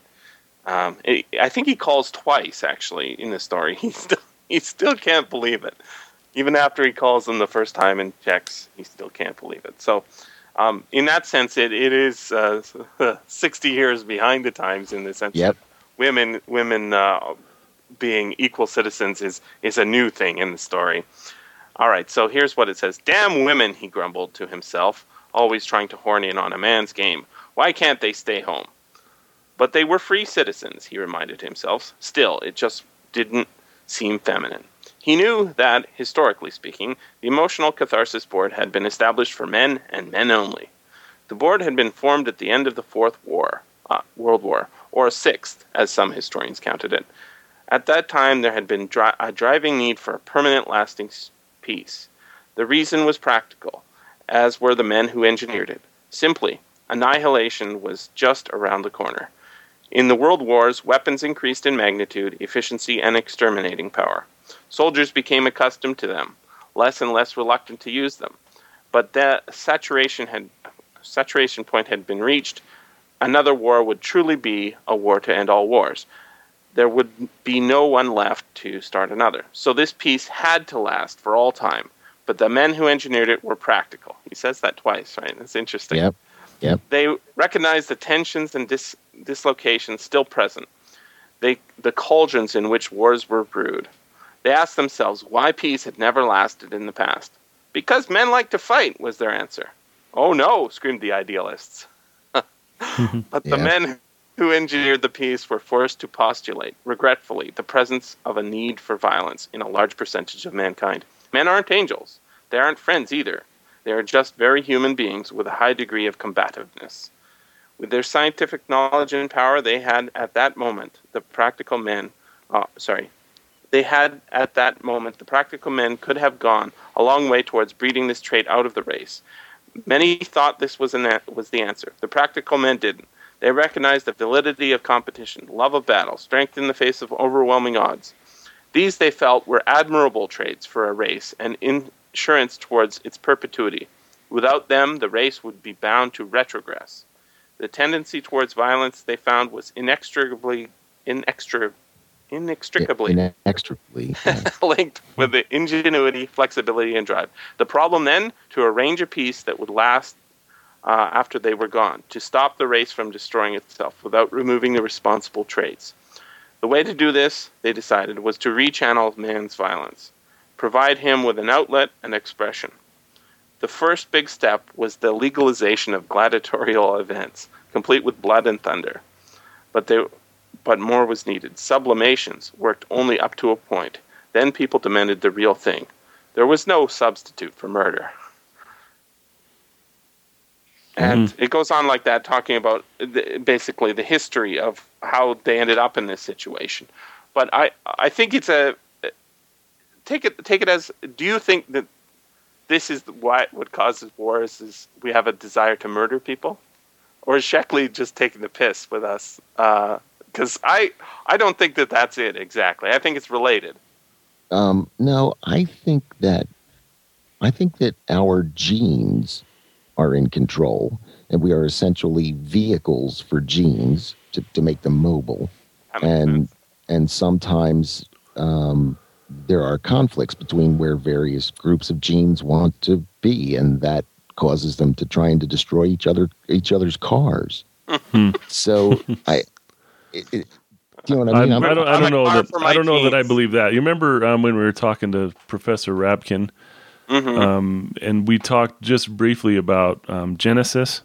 Um, it I think he calls twice actually in the story. *laughs* He's still he still can't believe it. Even after he calls them the first time and checks, he still can't believe it. So, um, in that sense, it, it is uh, *laughs* 60 years behind the times in the sense yep. women women uh, being equal citizens is is a new thing in the story. All right, so here's what it says: "Damn women," he grumbled to himself, always trying to horn in on a man's game. Why can't they stay home? But they were free citizens, he reminded himself. Still, it just didn't seem feminine. He knew that, historically speaking, the Emotional Catharsis Board had been established for men and men only. The board had been formed at the end of the Fourth War, uh, World War, or a sixth, as some historians counted it. At that time, there had been dri- a driving need for a permanent, lasting peace. The reason was practical, as were the men who engineered it. Simply, annihilation was just around the corner. In the world wars, weapons increased in magnitude, efficiency, and exterminating power. Soldiers became accustomed to them, less and less reluctant to use them. But that saturation had saturation point had been reached. Another war would truly be a war to end all wars. There would be no one left to start another. So this peace had to last for all time. But the men who engineered it were practical. He says that twice, right? It's interesting. Yep. Yep. They recognized the tensions and dis- dislocations still present, they, the cauldrons in which wars were brewed. They asked themselves why peace had never lasted in the past. Because men like to fight, was their answer. Oh no, screamed the idealists. *laughs* but the yeah. men who engineered the peace were forced to postulate, regretfully, the presence of a need for violence in a large percentage of mankind. Men aren't angels. They aren't friends either. They are just very human beings with a high degree of combativeness. With their scientific knowledge and power, they had at that moment the practical men. Uh, sorry, they had at that moment the practical men could have gone a long way towards breeding this trait out of the race. Many thought this was an was the answer. The practical men didn't. They recognized the validity of competition, love of battle, strength in the face of overwhelming odds. These they felt were admirable traits for a race and insurance towards its perpetuity. Without them, the race would be bound to retrogress. The tendency towards violence they found was inextricably inextra, inextricably inextricably yeah. *laughs* linked with the ingenuity, flexibility, and drive. The problem then to arrange a peace that would last uh, after they were gone, to stop the race from destroying itself without removing the responsible traits. The way to do this, they decided, was to rechannel man's violence, provide him with an outlet and expression. The first big step was the legalization of gladiatorial events, complete with blood and thunder. But there, but more was needed. Sublimations worked only up to a point. Then people demanded the real thing. There was no substitute for murder. And mm-hmm. it goes on like that, talking about the, basically the history of how they ended up in this situation. But I, I think it's a take it take it as. Do you think that this is what what causes wars is we have a desire to murder people, or is Sheckley just taking the piss with us? Because uh, I I don't think that that's it exactly. I think it's related. Um, no, I think that I think that our genes are in control, and we are essentially vehicles for genes to, to make them mobile, and sense. and sometimes um, there are conflicts between where various groups of genes want to be, and that causes them to try and to destroy each other each other's cars. Hmm. so I, it, it, you know what I mean? I'm, I don't, I don't know that I don't know that I believe that. You remember um, when we were talking to Professor Rabkin, mm-hmm. um, and we talked just briefly about um, Genesis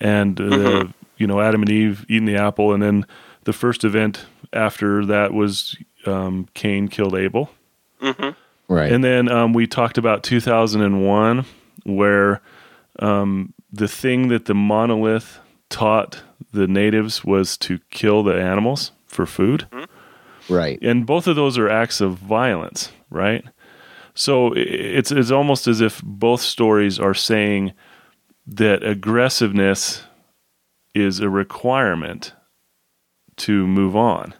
and uh, mm-hmm. you know Adam and Eve eating the apple, and then the first event after that was um, Cain killed Abel. Mm-hmm. Right. And then um, we talked about 2001, where um, the thing that the monolith taught the natives was to kill the animals for food. Mm-hmm. Right. And both of those are acts of violence, right? So it's it's almost as if both stories are saying that aggressiveness is a requirement to move on.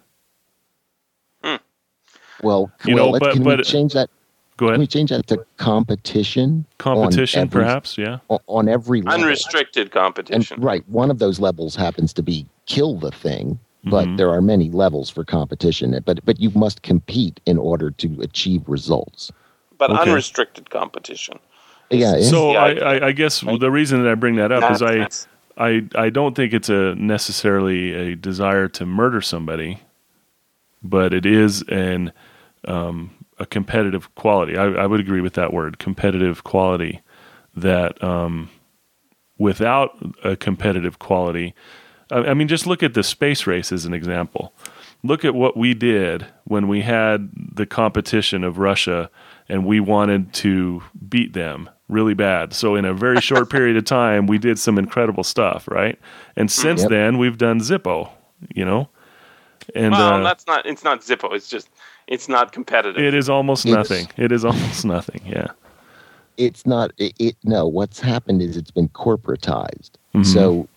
Well, you well, know, but, can but, we change that? Go ahead. Can we change that to competition? Competition, every, perhaps, yeah. On every level. unrestricted competition. And, right. One of those levels happens to be kill the thing, but mm-hmm. there are many levels for competition. But but you must compete in order to achieve results. But okay. unrestricted competition. Yeah. So I, I, I, guess the reason that I bring that up is I. I, I don't think it's a necessarily a desire to murder somebody, but it is an um, a competitive quality. I, I, would agree with that word, competitive quality. That um, without a competitive quality, I, I mean, just look at the space race as an example. Look at what we did when we had the competition of Russia and we wanted to beat them really bad. So in a very short *laughs* period of time, we did some incredible stuff, right? And since yep. then, we've done Zippo, you know. And well, uh, that's not. It's not Zippo. It's just it's not competitive. It is almost it's, nothing. It is almost nothing. Yeah. It's not. It, it no. What's happened is it's been corporatized. Mm-hmm. So,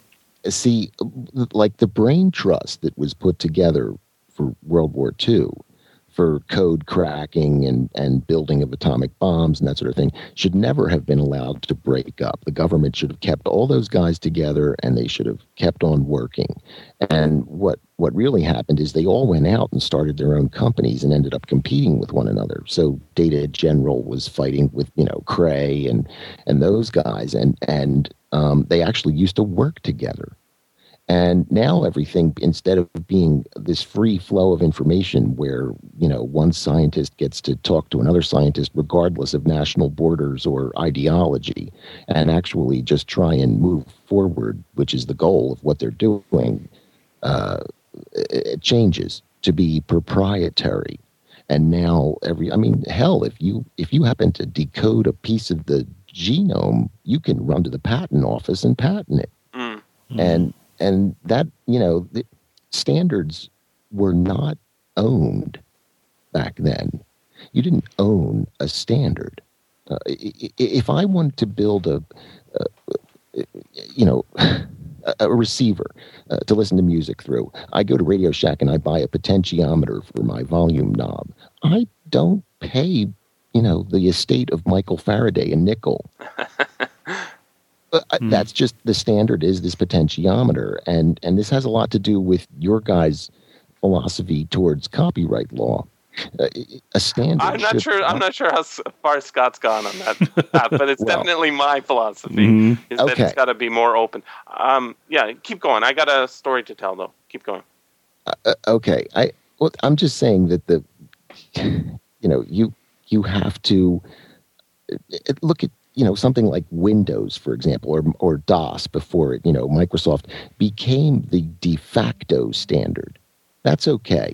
see, like the brain trust that was put together for World War II for code cracking and, and building of atomic bombs and that sort of thing should never have been allowed to break up. The government should have kept all those guys together and they should have kept on working. And what what really happened is they all went out and started their own companies and ended up competing with one another. So Data General was fighting with, you know, Cray and and those guys and and um, they actually used to work together and now everything, instead of being this free flow of information where, you know, one scientist gets to talk to another scientist regardless of national borders or ideology, and actually just try and move forward, which is the goal of what they're doing, uh, it changes to be proprietary. And now every, I mean, hell, if you if you happen to decode a piece of the genome, you can run to the patent office and patent it. Mm. And and that you know, the standards were not owned back then. You didn't own a standard. Uh, if I wanted to build a, a you know, a receiver uh, to listen to music through. I go to Radio Shack and I buy a potentiometer for my volume knob. I don't pay, you know, the estate of Michael Faraday a nickel. *laughs* Uh, hmm. That's just the standard is this potentiometer, and and this has a lot to do with your guys' philosophy towards copyright law. Uh, a standard. I'm not sure. I'm not sure how far Scott's gone on that, *laughs* path, but it's well, definitely my philosophy. Mm-hmm. Is okay. that it's got to be more open. Um, yeah, keep going. I got a story to tell though. Keep going. Uh, uh okay, I well, I'm just saying that the, *sighs* you know, you you have to uh, look at you know something like Windows, for example, or or DOS before it. You know, Microsoft became the de facto standard. That's okay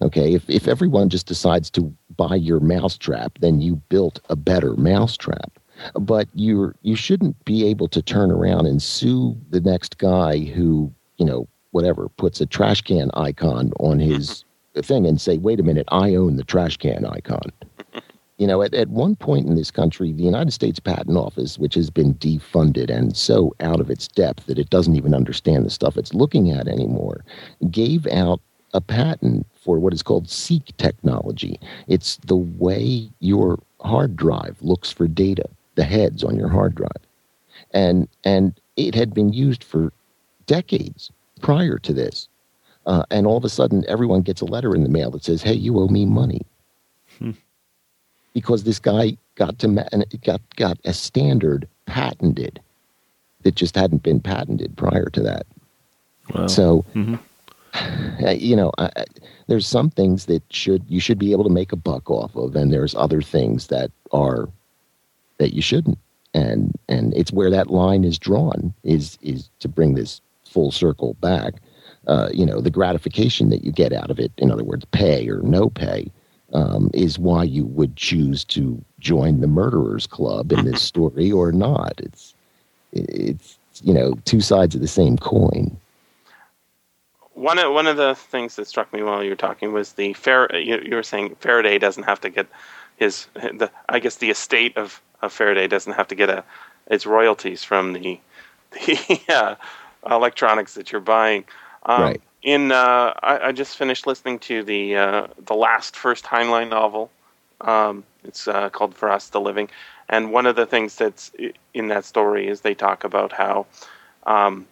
Okay, if, if everyone just decides to buy your mousetrap, then you built a better mousetrap. But you're you shouldn't be able to turn around and sue the next guy who, you know, whatever, puts a trash can icon on his *laughs* thing and say, wait a minute, I own the trash can icon. *laughs* You know, at, at one point in this country, the United States Patent Office, which has been defunded and so out of its depth that it doesn't even understand the stuff it's looking at anymore, gave out a patent for what is called seek technology. It's the way your hard drive looks for data, the heads on your hard drive. And, and it had been used for decades prior to this. Uh, and all of a sudden, everyone gets a letter in the mail that says, hey, you owe me money. Because this guy got to got, got a standard patented that just hadn't been patented prior to that. Wow. So, mm-hmm. you know, I, there's some things that should you should be able to make a buck off of, and there's other things that are that you shouldn't. And and it's where that line is drawn is is to bring this full circle back. Uh, you know, the gratification that you get out of it, in other words, pay or no pay, um, is why you would choose to join the murderers club in this story or not. It's it's you know two sides of the same coin one of one of the things that struck me while you were talking was the fair. You, you were saying Faraday doesn't have to get his the I guess the estate of, of Faraday doesn't have to get a its royalties from the *laughs* the uh, electronics that you're buying. Um, right. In uh, I, I, just finished listening to the uh, the last first Heinlein novel. Um, it's uh, called For Us the Living, and one of the things that's in that story is they talk about how um,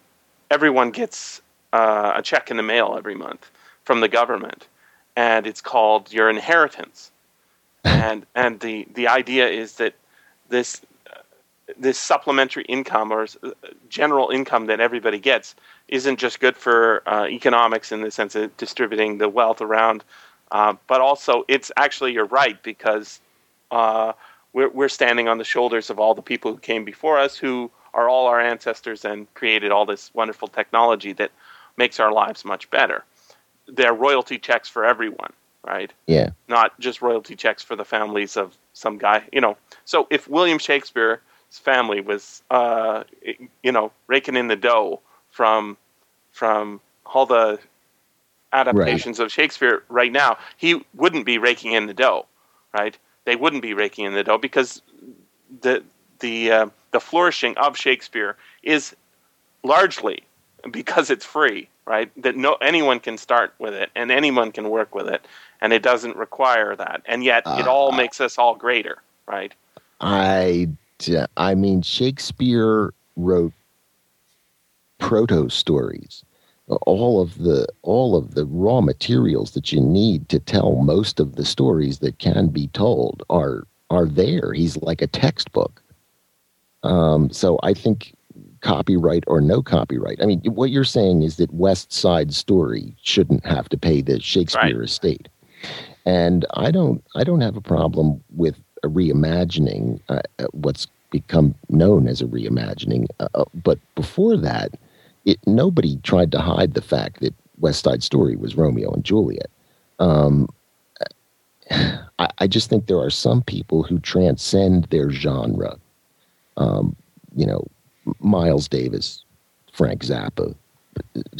everyone gets uh, a check in the mail every month from the government, and it's called your inheritance. *laughs* and and the the idea is that this this supplementary income or uh, general income that everybody gets isn't just good for uh, economics in the sense of distributing the wealth around, uh, but also it's actually you're right because uh, we're we're standing on the shoulders of all the people who came before us who are all our ancestors and created all this wonderful technology that makes our lives much better. They're royalty checks for everyone, right? Yeah. Not just royalty checks for the families of some guy, you know. So if William Shakespeare's family was, uh, you know, raking in the dough from from all the adaptations right. of Shakespeare right now, he wouldn't be raking in the dough, right? They wouldn't be raking in the dough because the the uh, the flourishing of Shakespeare is largely because it's free, right? That no anyone can start with it and anyone can work with it, and it doesn't require that, and yet uh, it all makes us all greater, right? I I mean Shakespeare wrote proto stories. All of the all of the raw materials that you need to tell most of the stories that can be told are are there. He's like a textbook. Um, so I think copyright or no copyright. I mean, what you're saying is that West Side Story shouldn't have to pay the Shakespeare right. estate, and I don't. I don't have a problem with a reimagining uh, what's become known as a reimagining. Uh, uh, but before that, it nobody tried to hide the fact that West Side Story was Romeo and Juliet. Um, *sighs* I, I, just think there are some people who transcend their genre. Um, you know, Miles Davis, Frank Zappa,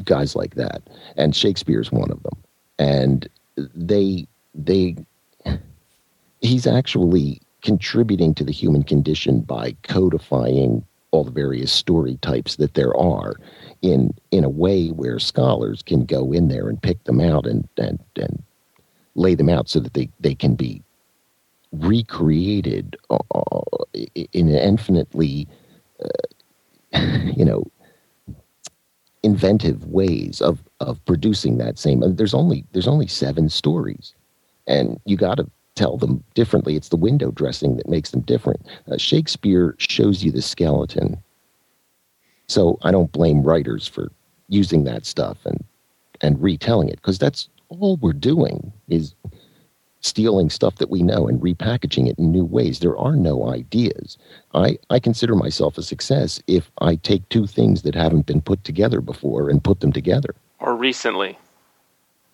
guys like that, and Shakespeare's one of them. And they they he's actually contributing to the human condition by codifying all the various story types that there are in in a way where scholars can go in there and pick them out and and and lay them out so that they they can be recreated uh, in infinitely uh, *laughs* you know inventive ways of of producing that same there's only there's only seven stories. And you got to tell them differently. It's the window dressing that makes them different. Uh, Shakespeare shows you the skeleton. So I don't blame writers for using that stuff and and retelling it because that's all we're doing is stealing stuff that we know and repackaging it in new ways. There are no ideas. I, I consider myself a success if I take two things that haven't been put together before and put them together. Or recently.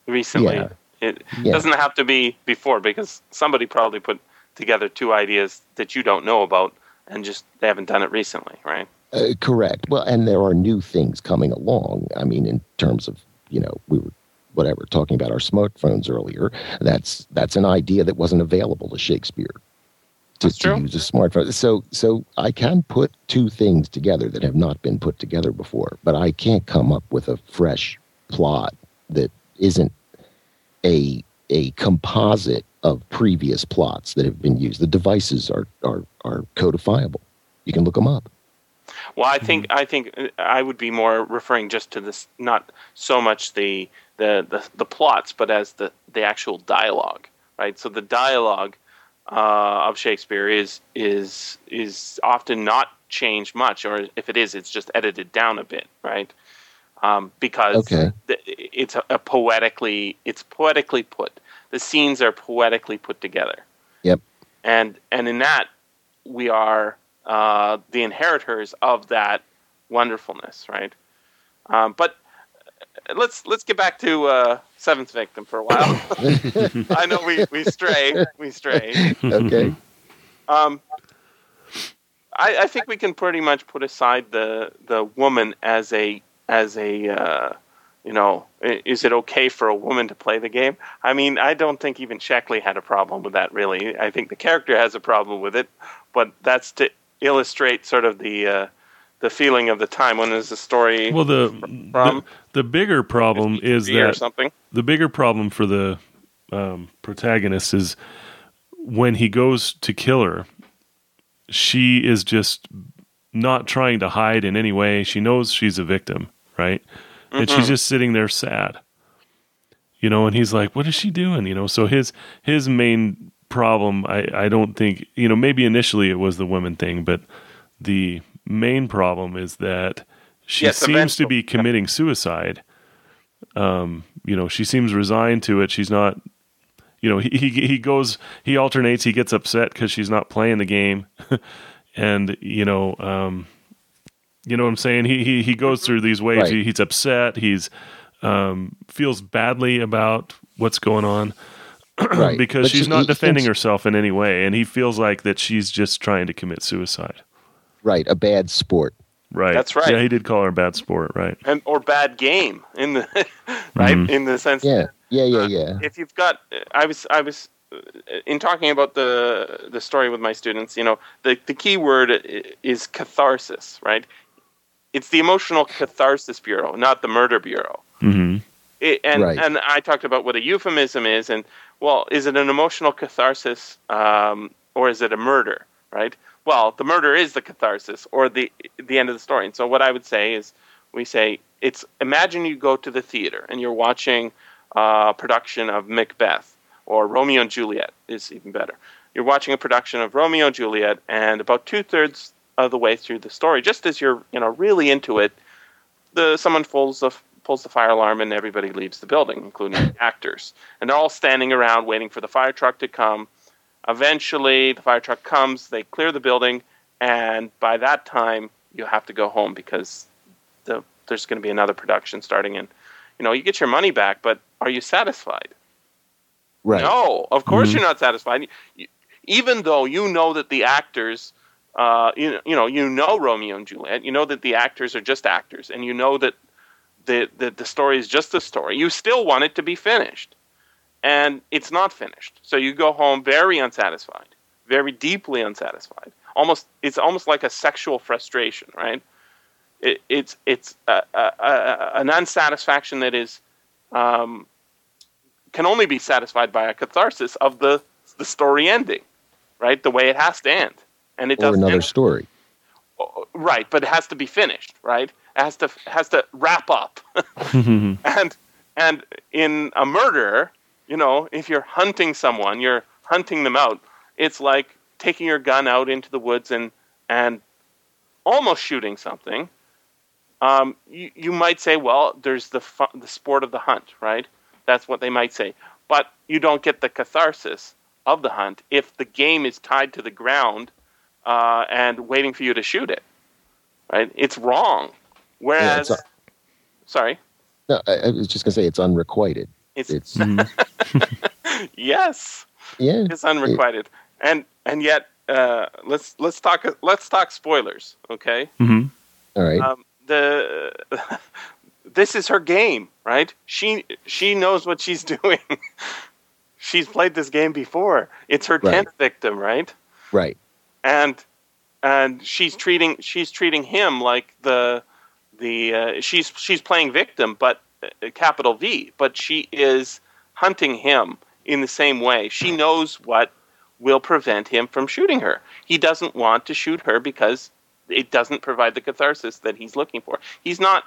Recently. Yeah. It yeah. doesn't have to be before because somebody probably put together two ideas that you don't know about and just they haven't done it recently, right? Uh, correct. Well, and there are new things coming along. I mean, in terms of you know, we were whatever talking about our smartphones earlier. That's that's an idea that wasn't available to Shakespeare to, to use a smartphone. So so I can put two things together that have not been put together before, but I can't come up with a fresh plot that isn't a a composite of previous plots that have been used. The devices are are are codifiable. You can look them up. Well, I think I think I would be more referring just to this, not so much the the the, the plots, but as the the actual dialogue, right? So the dialogue uh, of Shakespeare is is is often not changed much, or if it is, it's just edited down a bit, right? Um, because okay. it's a, a, poetically it's poetically put. The scenes are poetically put together. Yep. And and in that we are uh, the inheritors of that wonderfulness, right? Um, but uh, let's let's get back to uh, Seventh Victim for a while. *laughs* I know we, we stray, we stray. Okay. Um, I, I think we can pretty much put aside the the woman as a as a uh, you know, is it okay for a woman to play the game? I mean, I don't think even Sheckley had a problem with that. Really, I think the character has a problem with it, but that's to illustrate sort of the uh, the feeling of the time. When is the story? Well, the the, the, bigger problem is that something. The bigger problem for the um, protagonist is when he goes to kill her. She is just not trying to hide in any way. She knows she's a victim, right? Mm-hmm. And she's mm-hmm. just sitting there sad. You know, and he's like, "What is she doing?" You know, so his his main problem, I I don't think, you know, maybe initially it was the women thing, but the main problem is that she yes, seems to be committing suicide. Um, you know, she seems resigned to it. She's not you know, he he, he goes he alternates, he gets upset cuz she's not playing the game. *laughs* and you know, um, you know what I'm saying. He he he goes through these waves. Right. He, he's upset. He's um, feels badly about what's going on. *clears throat* right. because but she's she, not defending herself in any way, and he feels like that she's just trying to commit suicide. Right, a bad sport. Right, that's right. Yeah, he did call her a bad sport, right? And or bad game in the *laughs* right mm-hmm. in the sense. Yeah, yeah, yeah, yeah. Uh, if you've got, I was, I was in talking about the the story with my students, you know, the the key word is catharsis, right? It's the emotional catharsis bureau, not the murder bureau. Mm-hmm. It, and right. and I talked about what a euphemism is, and well, is it an emotional catharsis um, or is it a murder, right? Well, the murder is the catharsis or the the end of the story. And so what I would say is, we say it's imagine you go to the theater and you're watching a production of Macbeth or Romeo and Juliet is even better. You're watching a production of Romeo and Juliet, and about two thirds of the way through the story, just as you're you know really into it, the someone pulls the pulls the fire alarm and everybody leaves the building, including the *laughs* actors, and they're all standing around waiting for the fire truck to come. Eventually, the fire truck comes, they clear the building, and by that time, you have to go home because the, there's going to be another production starting And you know, you get your money back, but are you satisfied? Right. No, of course Mhm. you're not satisfied. You- Even though you know that the actors, uh, you, you know, you know Romeo and Juliet, you know that the actors are just actors, and you know that the, the, the story is just a story. You still want it to be finished. And it's not finished. So you go home very unsatisfied, very deeply unsatisfied. Almost, it's almost like a sexual frustration, right? It, it's it's a, a, a, an unsatisfaction that is um, can only be satisfied by a catharsis of the the story ending, right? The way it has to end, and it Or does another end- story. right, but it has to be finished, right? It has to has to wrap up, *laughs* *laughs* and and in a murder, you know, if you're hunting someone, you're hunting them out. It's like taking your gun out into the woods and and almost shooting something. Um, you, you might say, well, there's the fu- the sport of the hunt, right? That's what they might say, but you don't get the catharsis of the hunt if the game is tied to the ground uh, and waiting for you to shoot it. Right? It's wrong. Whereas, it's a- sorry, No, I, I was just gonna say it's unrequited. it's, It's *laughs* *laughs* yes, yeah. it's unrequited, and and yet uh, let's let's talk let's talk spoilers, okay? hmm All right. Um, the this is her game, right? She she knows what she's *laughs* doing. she's played this game before. It's her Right. tenth victim, right? right. and and she's treating she's treating him like the the uh, she's she's playing victim, but uh, capital V, but she is hunting him in the same way. She knows what will prevent him from shooting her. He doesn't want to shoot her because it doesn't provide the catharsis that he's looking for. He's not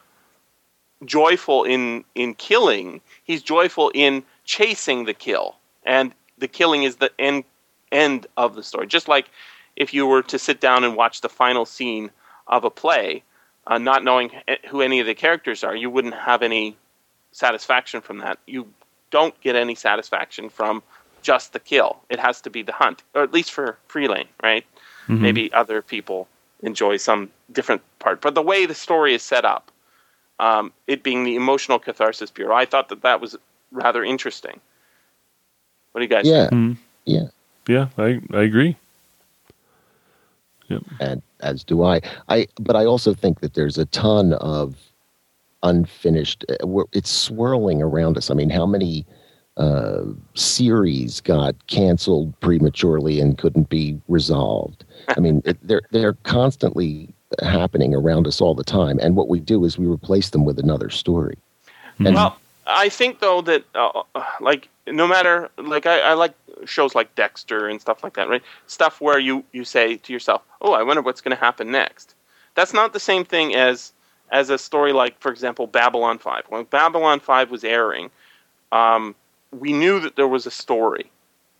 joyful in in killing. He's joyful in chasing the kill, and the killing is the end end of the story. Just like if you were to sit down and watch the final scene of a play, uh, not knowing who any of the characters are, you wouldn't have any satisfaction from that. You don't get any satisfaction from just the kill. It has to be the hunt, or at least for Frelaine, right? Mhm. Maybe other people enjoy some different part, but the way the story is set up, um, it being the emotional catharsis bureau, I thought that that was rather interesting. What do you guys? Yeah. Mhm. Yeah. Yeah, I I agree. and as do I. I but I also think that there's a ton of unfinished. uh, It's swirling around us. I mean, how many uh, series got canceled prematurely and couldn't be resolved? I mean, it, they're they're constantly happening around us all the time, and what we do is we replace them with another story. And Well, I think though that uh, like no matter like I, I like shows like Dexter and stuff like that, right? Stuff where you you say to yourself, "Oh, I wonder what's going to happen next." That's not the same thing as as a story like, for example, Babylon Five. When Babylon Five was airing, um, we knew that there was a story,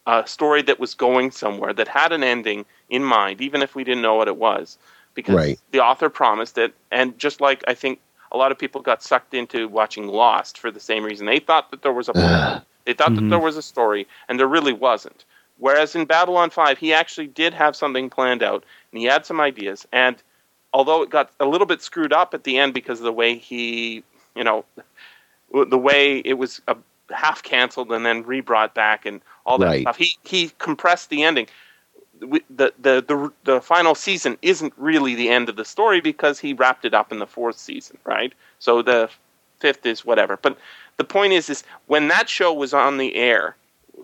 a story that was going somewhere that had an ending in mind, even if we didn't know what it was, because Right. the author promised it. And just like I think a lot of people got sucked into watching Lost for the same reason, they thought that there was a plot, they thought that Mhm. there was a story, and there really wasn't. Whereas in Babylon Five, he actually did have something planned out, and he had some ideas. And although it got a little bit screwed up at the end because of the way he, you know, the way it was uh, half canceled and then re-brought back and all that Right. stuff. He he compressed the ending. The, the the the final season isn't really the end of the story because he wrapped it up in the fourth season, right? So the fifth is whatever. But the point is, is when that show was on the air,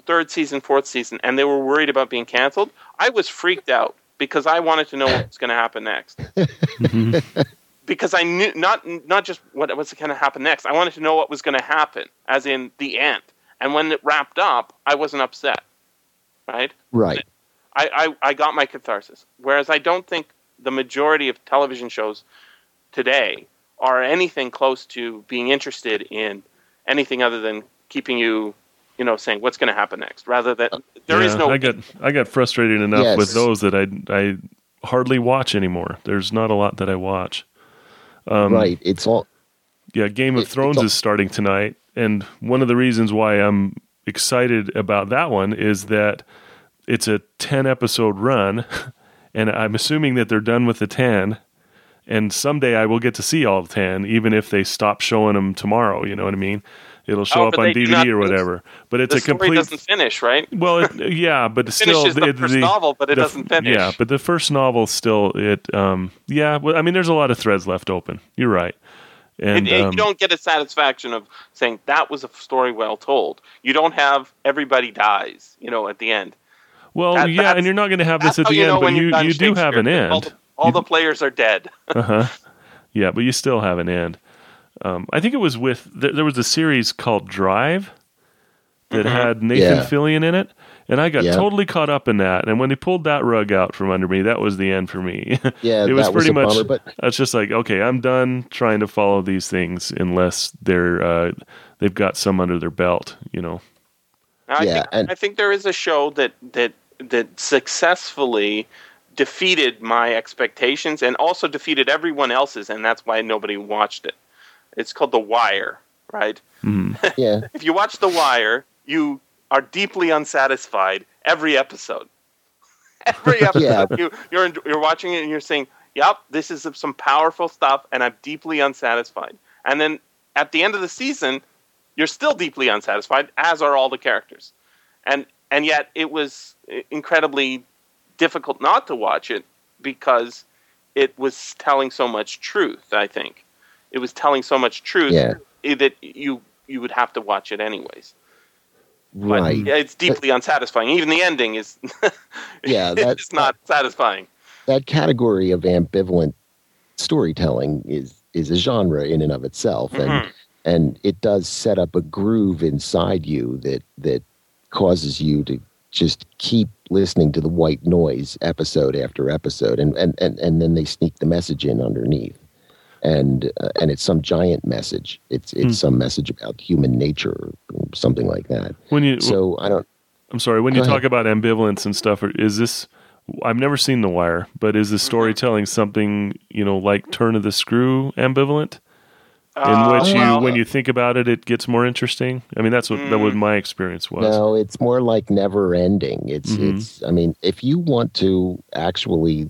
third season, fourth season, and they were worried about being canceled, I was freaked out because I wanted to know what was going to happen next mm-hmm. because I knew not not just what was going to happen next. I wanted to know what was going to happen, as in the end. And when it wrapped up, I wasn't upset. Right? right. I, I, I got my catharsis. Whereas I don't think the majority of television shows today are anything close to being interested in anything other than keeping you, you know, saying what's going to happen next. Rather than there is Yeah, no I got I got frustrated enough Yes. with those that I I hardly watch anymore. There's not a lot that I watch. Um, right. It's all Yeah, Game of It- Thrones all- is starting tonight, and one of the reasons why I'm excited about that one is that it's a 10 episode run, *laughs* and I'm assuming that they're done with the 10, and someday I will get to see all ten, even if they stop showing them tomorrow. You know what I mean? It'll show Oh, up on DVD not- or whatever. But it's the a story complete. doesn't finish, right? Well, it, *laughs* yeah, but still, Finishes the it- first novel, but it the- doesn't finish. Yeah, but the first novel still it. Um, yeah, well, I mean, there's a lot of threads left open. You're right, and It- it- um, you don't get a satisfaction of saying that was a story well told. You don't have everybody dies, you know, at the end. Well, that- yeah, and you're not going to have this at the end, but you you've done you do have an Shakespeare. All end. the, all the players are dead. *laughs* Uh huh. Yeah, but you still have an end. Um, I think it was with there, there was a series called Drive that Mm-hmm. had Nathan Yeah. Fillion in it, and I got Yeah. totally caught up in that. And when they pulled that rug out from under me, that was the end for me. *laughs* Yeah, it was that was pretty a much. bummer, but- it's just like okay, I'm done trying to follow these things unless they're uh, they've got some under their belt. You know. I Yeah, think and- I think there is a show that that that successfully defeated my expectations and also defeated everyone else's, and that's why nobody watched it. It's called The Wire, right? Hmm. *laughs* Yeah, If you watch The Wire, you are deeply unsatisfied every episode. *laughs* Every episode, Yeah. you, you're you're watching it and you're saying, "Yep, this is some powerful stuff," and I'm deeply unsatisfied. And then at the end of the season, you're still deeply unsatisfied, as are all the characters. And and yet it was incredibly difficult not to watch it because it was telling so much truth. I think it was telling so much truth Yeah. that you you would have to watch it anyways. Right. yeah, it's deeply unsatisfying. Even the ending is *laughs* Yeah, that- it's not satisfying. that category of ambivalent storytelling is is a genre in and of itself and Mhm. and it does set up a groove inside you that that causes you to just keep listening to the white noise episode after episode and and and, and then they sneak the message in underneath and uh, and it's some giant message it's it's Hmm. some message about human nature or something like that When you so i don't I'm sorry, when you ahead. talk about ambivalence and stuff, is this? I've never seen The Wire, but is the Mm-hmm. storytelling something you know like Turn of the Screw ambivalent, in Uh, which you, when you think about it, it gets more interesting? I mean, that's what that Mm. what my experience was. No, it's more like never ending. It's Mhm. it's I mean, if you want to actually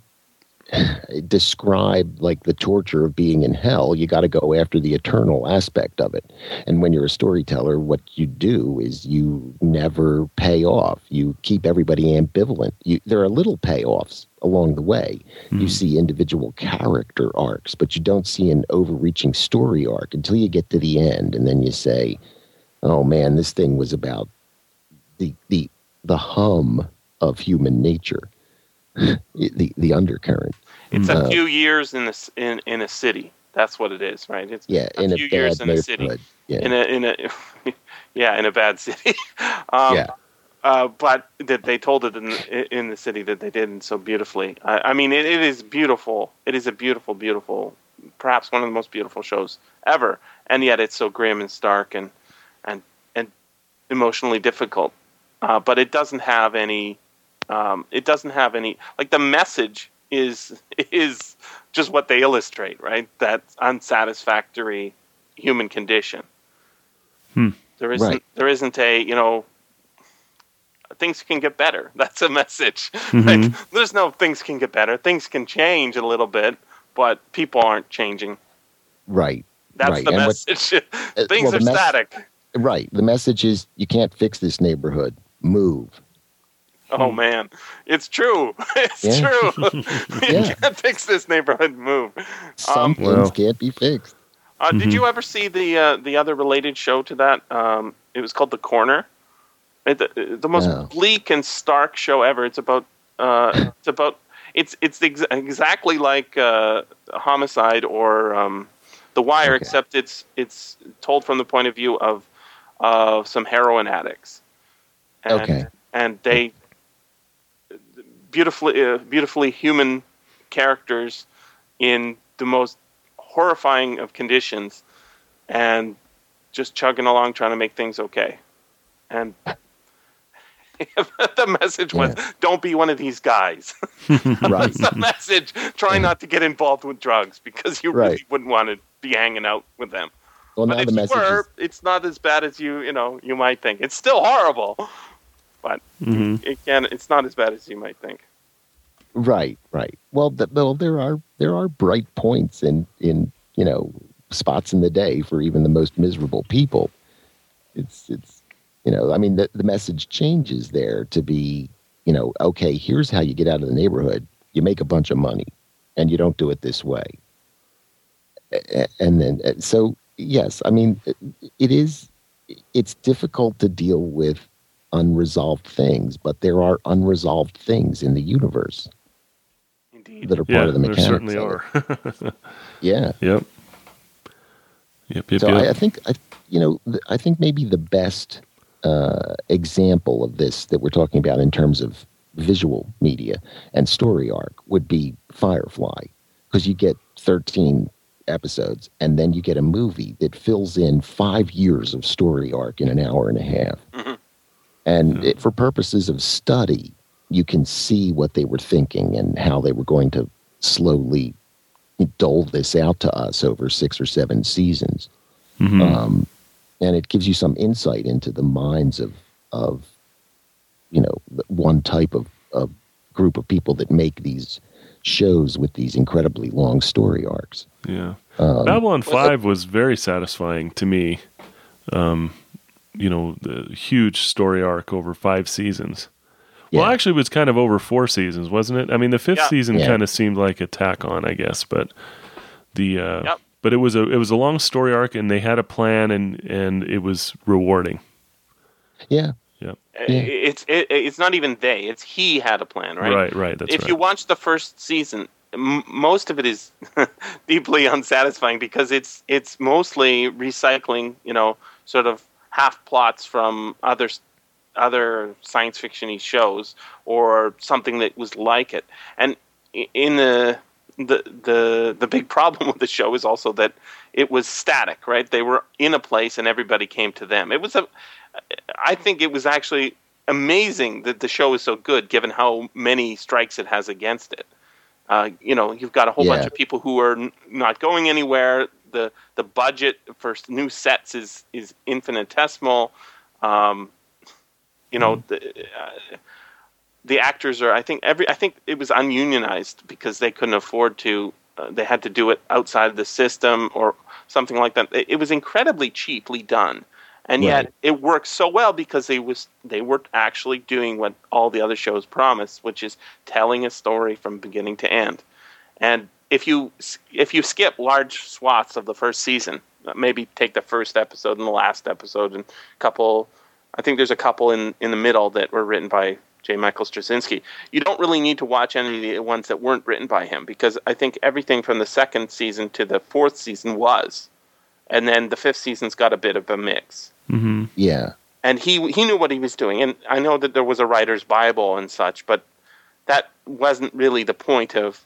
*sighs* describe like the torture of being in hell, you got to go after the eternal aspect of it. And when you're a storyteller, what you do is you never pay off. You keep everybody ambivalent. You, there are little payoffs along the way. You hmm. see individual character arcs, but you don't see an overreaching story arc until you get to the end and then you say, "Oh man, this thing was about the the the hum of human nature, *laughs* the the undercurrent. It's a few years in this in in a city. That's what it is, right? It's Yeah, a in a few years in a city. Yeah, in a in a *laughs* yeah in a bad city. *laughs* um, yeah, uh, but that they told it in the, in the city that they did so beautifully. I, I mean, it, it is beautiful. It is a beautiful, beautiful, perhaps one of the most beautiful shows ever. And yet, it's so grim and stark and and and emotionally difficult. Uh, but it doesn't have any. Um, it doesn't have any like the message is is just what they illustrate, right? That unsatisfactory human condition. Hmm. There isn't Right. there isn't a you know things can get better. *laughs* That's a message. Mhm. Like, there's no things can get better. Things can change a little bit, but people aren't changing. right, That's Right, the and message. Uh, *laughs* things well, are the mess- static. right. The message is you can't fix this neighborhood. Move. Oh man, it's true. *laughs* It's Yeah. true. *laughs* *laughs* you Yeah. can't fix this neighborhood move. Some Um, things Well- can't be fixed. Uh, Did Mhm. you ever see the uh, the other related show to that? Um, it was called The Corner. It, the, the most No. bleak and stark show ever. It's about uh, *coughs* it's about it's it's ex- exactly like uh, Homicide or um, The Wire, Okay. except it's it's told from the point of view of of some heroin addicts. And, Okay. and they beautifully uh, beautifully human characters in the most horrifying of conditions and just chugging along trying to make things okay. And *laughs* the message was don't be one of these guys. *laughs* *laughs* Right. the message. Try not to get involved with drugs because you really wouldn't want to be hanging out with them. Well, but if the you message were is it's not as bad as you you know you might think. It's still horrible but Mhm. it can it's not as bad as you might think Right, right. Well, th- well, there are there are bright points in in you know spots in the day for even the most miserable people. It's it's you know I mean the the message changes there to be you know okay here's how you get out of the neighborhood you make a bunch of money and you don't do it this way and then so yes I mean it is it's difficult to deal with unresolved things but there are unresolved things in the universe Indeed. that are part Yeah, of the mechanics. there certainly are. *laughs* yeah yep. Yep. Yep. so yep. I, I think I, you know th- I think maybe the best uh, example of this that we're talking about in terms of visual media and story arc would be Firefly because you get 13 episodes and then you get a movie that fills in five years of story arc in an hour and a half And it, for purposes of study you can see what they were thinking and how they were going to slowly dole this out to us over six or seven seasons Mhm. um, and it gives you some insight into the minds of of you know one type of, of group of people that make these shows with these incredibly long story arcs. yeah. Um, Babylon Five was very satisfying to me. Um, you know, the huge story arc over five seasons. Well, actually, it was kind of over four seasons, wasn't it? I mean, the fifth Yeah. season Yeah. kind of seemed like a tack on, I guess, but the uh, Yep. but it was a it was a long story arc, and they had a plan, and and it was rewarding. yeah, Yeah. It's it, it's not even they. It's he had a plan, right? Right, right. That's if right. you watch the first season, m- most of it is *laughs* deeply unsatisfying because it's it's mostly recycling, you know, sort of half plots from other other science fictiony shows or something that was like it. And in the the the the big *laughs* problem with the show is also that it was static, right? They were in a place and everybody came to them. It was a I think it was actually amazing that the show is so good, given how many strikes it has against it. Uh, you know, you've got a whole bunch of people who are n- not going anywhere. The The budget for new sets is is infinitesimal. Um, you know, the, uh, the actors are. I think every. I think it was ununionized because they couldn't afford to. Uh, they had to do it outside of the system or something like that. It, it was incredibly cheaply done and yet it works so well because they was they were actually doing what all the other shows promise, which is telling a story from beginning to end. And if you if you skip large swaths of the first season, uh, maybe take the first episode and the last episode and a couple, I think there's a couple in in the middle that were written by J. Michael Straczynski. You don't really need to watch any of the ones that weren't written by him because I think everything from the second season to the fourth season was, and then the fifth season's got a bit of a mix hmm yeah, and he he knew what he was doing. And I know that there was a writer's Bible and such, but that wasn't really the point of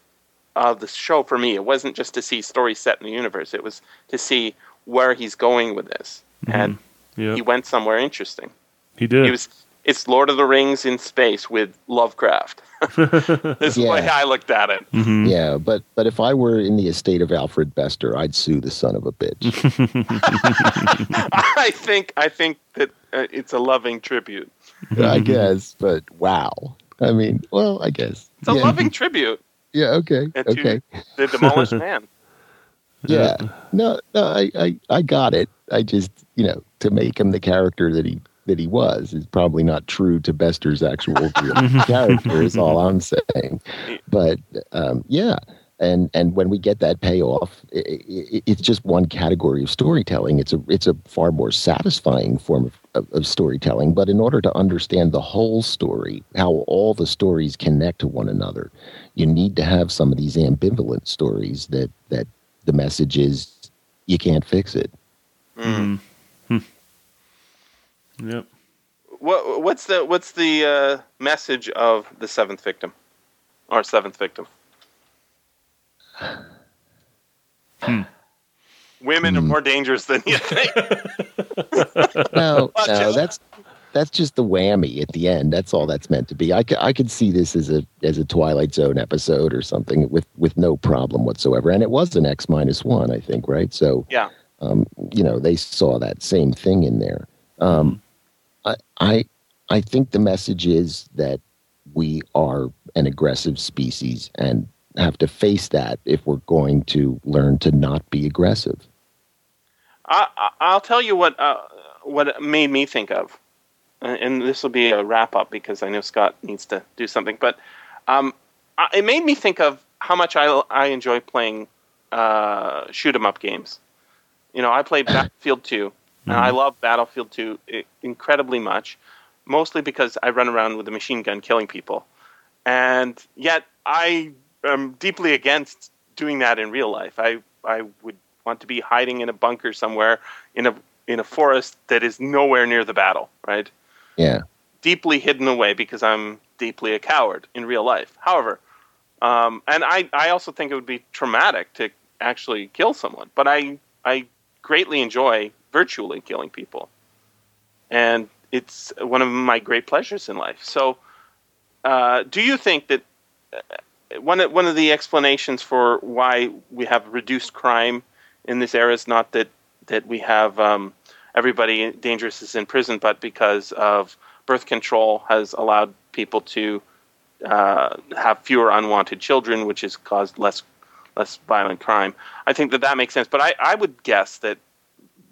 of the show for me. It wasn't just to see stories set in the universe. It was to see where he's going with this, and Yeah, he went somewhere interesting. he did. He was. It's Lord of the Rings in space with Lovecraft. *laughs* this is the way I looked at it. Mhm. yeah. But but if I were in the estate of Alfred Bester, I'd sue the son of a bitch. *laughs* I think I think that uh, it's a loving tribute. I guess, but wow. I mean, well, I guess. It's a yeah, loving tribute Yeah. Okay. to Okay. the demolished *laughs* man. Yeah. No. No. I, I. I got it. I just, you know, to make him the character that he that he was is probably not true to Bester's actual real *laughs* character. Is all I'm saying. But um, yeah. And and when we get that payoff, i i it's just one category of storytelling. It's a it's a far more satisfying form of, of, of storytelling. But in order to understand the whole story, how all the stories connect to one another, you need to have some of these ambivalent stories that that the message is you can't fix it. Mm. Hmm. Yep. What what's the what's the uh, message of the seventh victim, or seventh victim? Women are Hmm. more dangerous than you think. *laughs* *laughs* No, *laughs* no, that's that's just the whammy at the end. That's all that's meant to be. I could see this as a as a Twilight Zone episode or something with with no problem whatsoever. And it was an X minus one, I think, right? So Yeah. um, you know, they saw that same thing in there. Um, I, I I think the message is that we are an aggressive species and have to face that if we're going to learn to not be aggressive. I, I'll tell you what uh, what it made me think of, and this will be a wrap up because I know Scott needs to do something. But um, it made me think of how much I I enjoy playing uh, shoot 'em up games. You know, I played *coughs* Battlefield 2, and I Mm-hmm. love Battlefield 2 incredibly much, mostly because I run around with a machine gun killing people. And yet, I am deeply against doing that in real life. I, I would want to be hiding in a bunker somewhere in a, in a forest that is nowhere near the battle, right? Yeah. deeply hidden away because I'm deeply a coward in real life. However, um, and I, I also think it would be traumatic to actually kill someone, but I, I greatly enjoy virtually killing people. And it's one of my great pleasures in life. So, uh, do you think that one of, one of the explanations for why we have reduced crime in this era is not that that we have um, everybody dangerous is in prison, but because of birth control has allowed people to uh, have fewer unwanted children, which has caused less less violent crime. I think that that makes sense. But I, I would guess that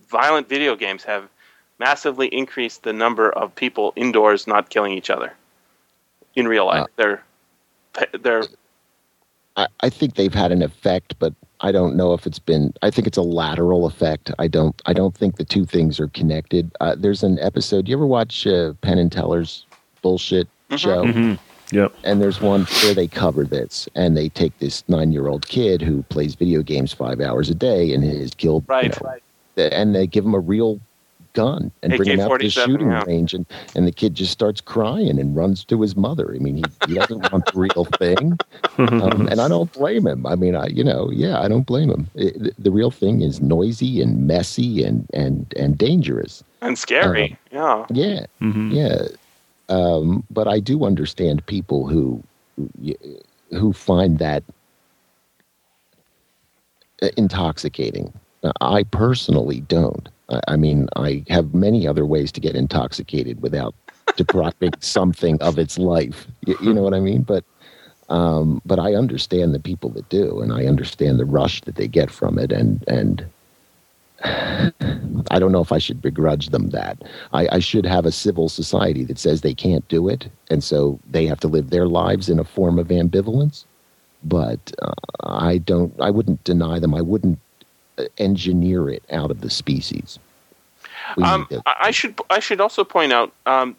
violent video games have massively increased the number of people indoors not killing each other in real life. Uh, they're they're I, I think they've had an effect, but I don't know if it's been. I think it's a lateral effect. I don't. I don't think the two things are connected. Uh, there's an episode. You ever watch uh, Penn and Teller's bullshit Mhm. show? hmm Yep. And there's one where they cover this, and they take this nine-year-old kid who plays video games five hours a day and is killed. you right. and they give him a real gun and bring him out to the shooting yeah. range and, and the kid just starts crying and runs to his mother. I mean he, he doesn't want the real thing um, and i don't blame him. I mean i you know yeah i don't blame him. It- the, the real thing is noisy and messy and and and dangerous. And scary. yeah. yeah hmm yeah. Um, but i do understand people who who find that intoxicating. I personally don't I- i mean i have many other ways to get intoxicated without depriving *laughs* something of its life you, you know what i mean but um, but i understand the people that do and i understand the rush that they get from it and and *sighs* I don't know if I should begrudge them that. I, I should have a civil society that says they can't do it, and so they have to live their lives in a form of ambivalence. But uh, I don't. I wouldn't deny them. I wouldn't engineer it out of the species. Um, to- I should I should also point out um,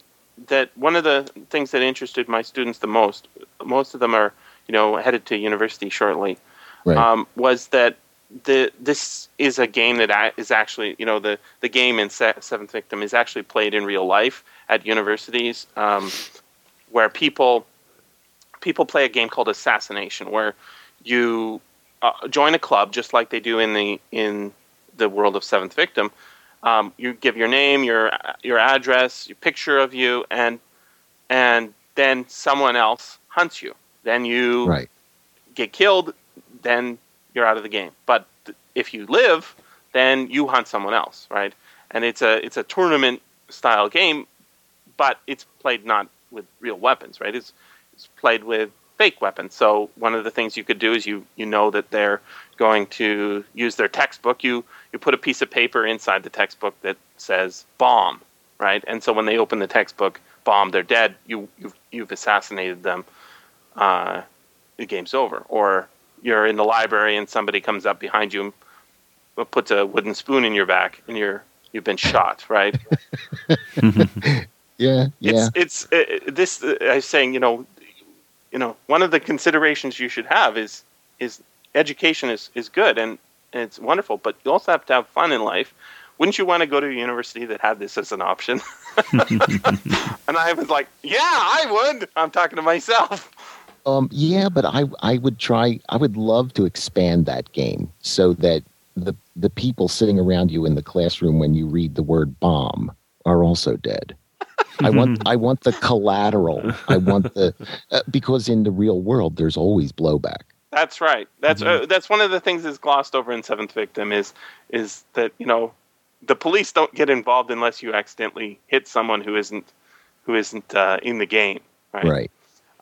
that one of the things that interested my students the most, most of them are you know headed to university shortly, right. um, was that the this is a game that is actually you know the the game in Se- Seventh Victim is actually played in real life at universities, um, where people people play a game called Assassination, where you uh, join a club just like they do in the in the world of Seventh Victim. Um, you give your name, your your address, your picture of you, and and then someone else hunts you. Then you right. get killed, then you're out of the game. But th- if you live, then you hunt someone else, right? And it's a it's a tournament style game, but it's played not with real weapons, right? It's it's played with fake weapons. So one of the things you could do is you you know that they're going to use their textbook. You you put a piece of paper inside the textbook that says bomb, right? And so when they open the textbook, bomb, they're dead. You you've, you've assassinated them. Uh, the game's over. Or you're in the library and somebody comes up behind you and puts a wooden spoon in your back and you're you've been shot, right? Yeah. *laughs* *laughs* Yeah. It's it's uh, this. Uh, I was saying, you know, you know, one of the considerations you should have is is education is is good and, it's wonderful, but you also have to have fun in life. Wouldn't you want to go to a university that had this as an option? *laughs* and I was like, yeah, I would. I'm talking to myself. Um, yeah, but I I would try. I would love to expand that game so that the the people sitting around you in the classroom when you read the word bomb are also dead. I want I want the collateral. I want the *laughs* uh, because in the real world there's always blowback. That's right. That's Mhm. uh, that's one of the things that's glossed over in Seventh Victim is is that you know the police don't get involved unless you accidentally hit someone who isn't who isn't uh, in the game, right? Right.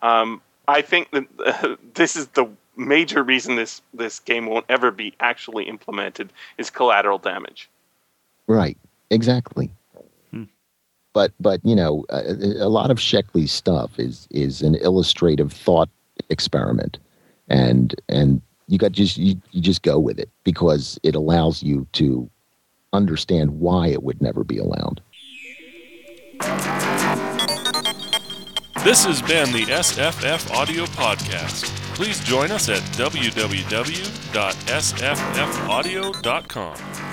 Um, I think that uh, *laughs* this is the major reason this this game won't ever be actually implemented is collateral damage. Right. Exactly. But but you know a, a lot of Sheckley's stuff is is an illustrative thought experiment, and and you got just you, you just go with it because it allows you to understand why it would never be allowed. This has been the SFF Audio Podcast. Please join us at www.sffaudio.com.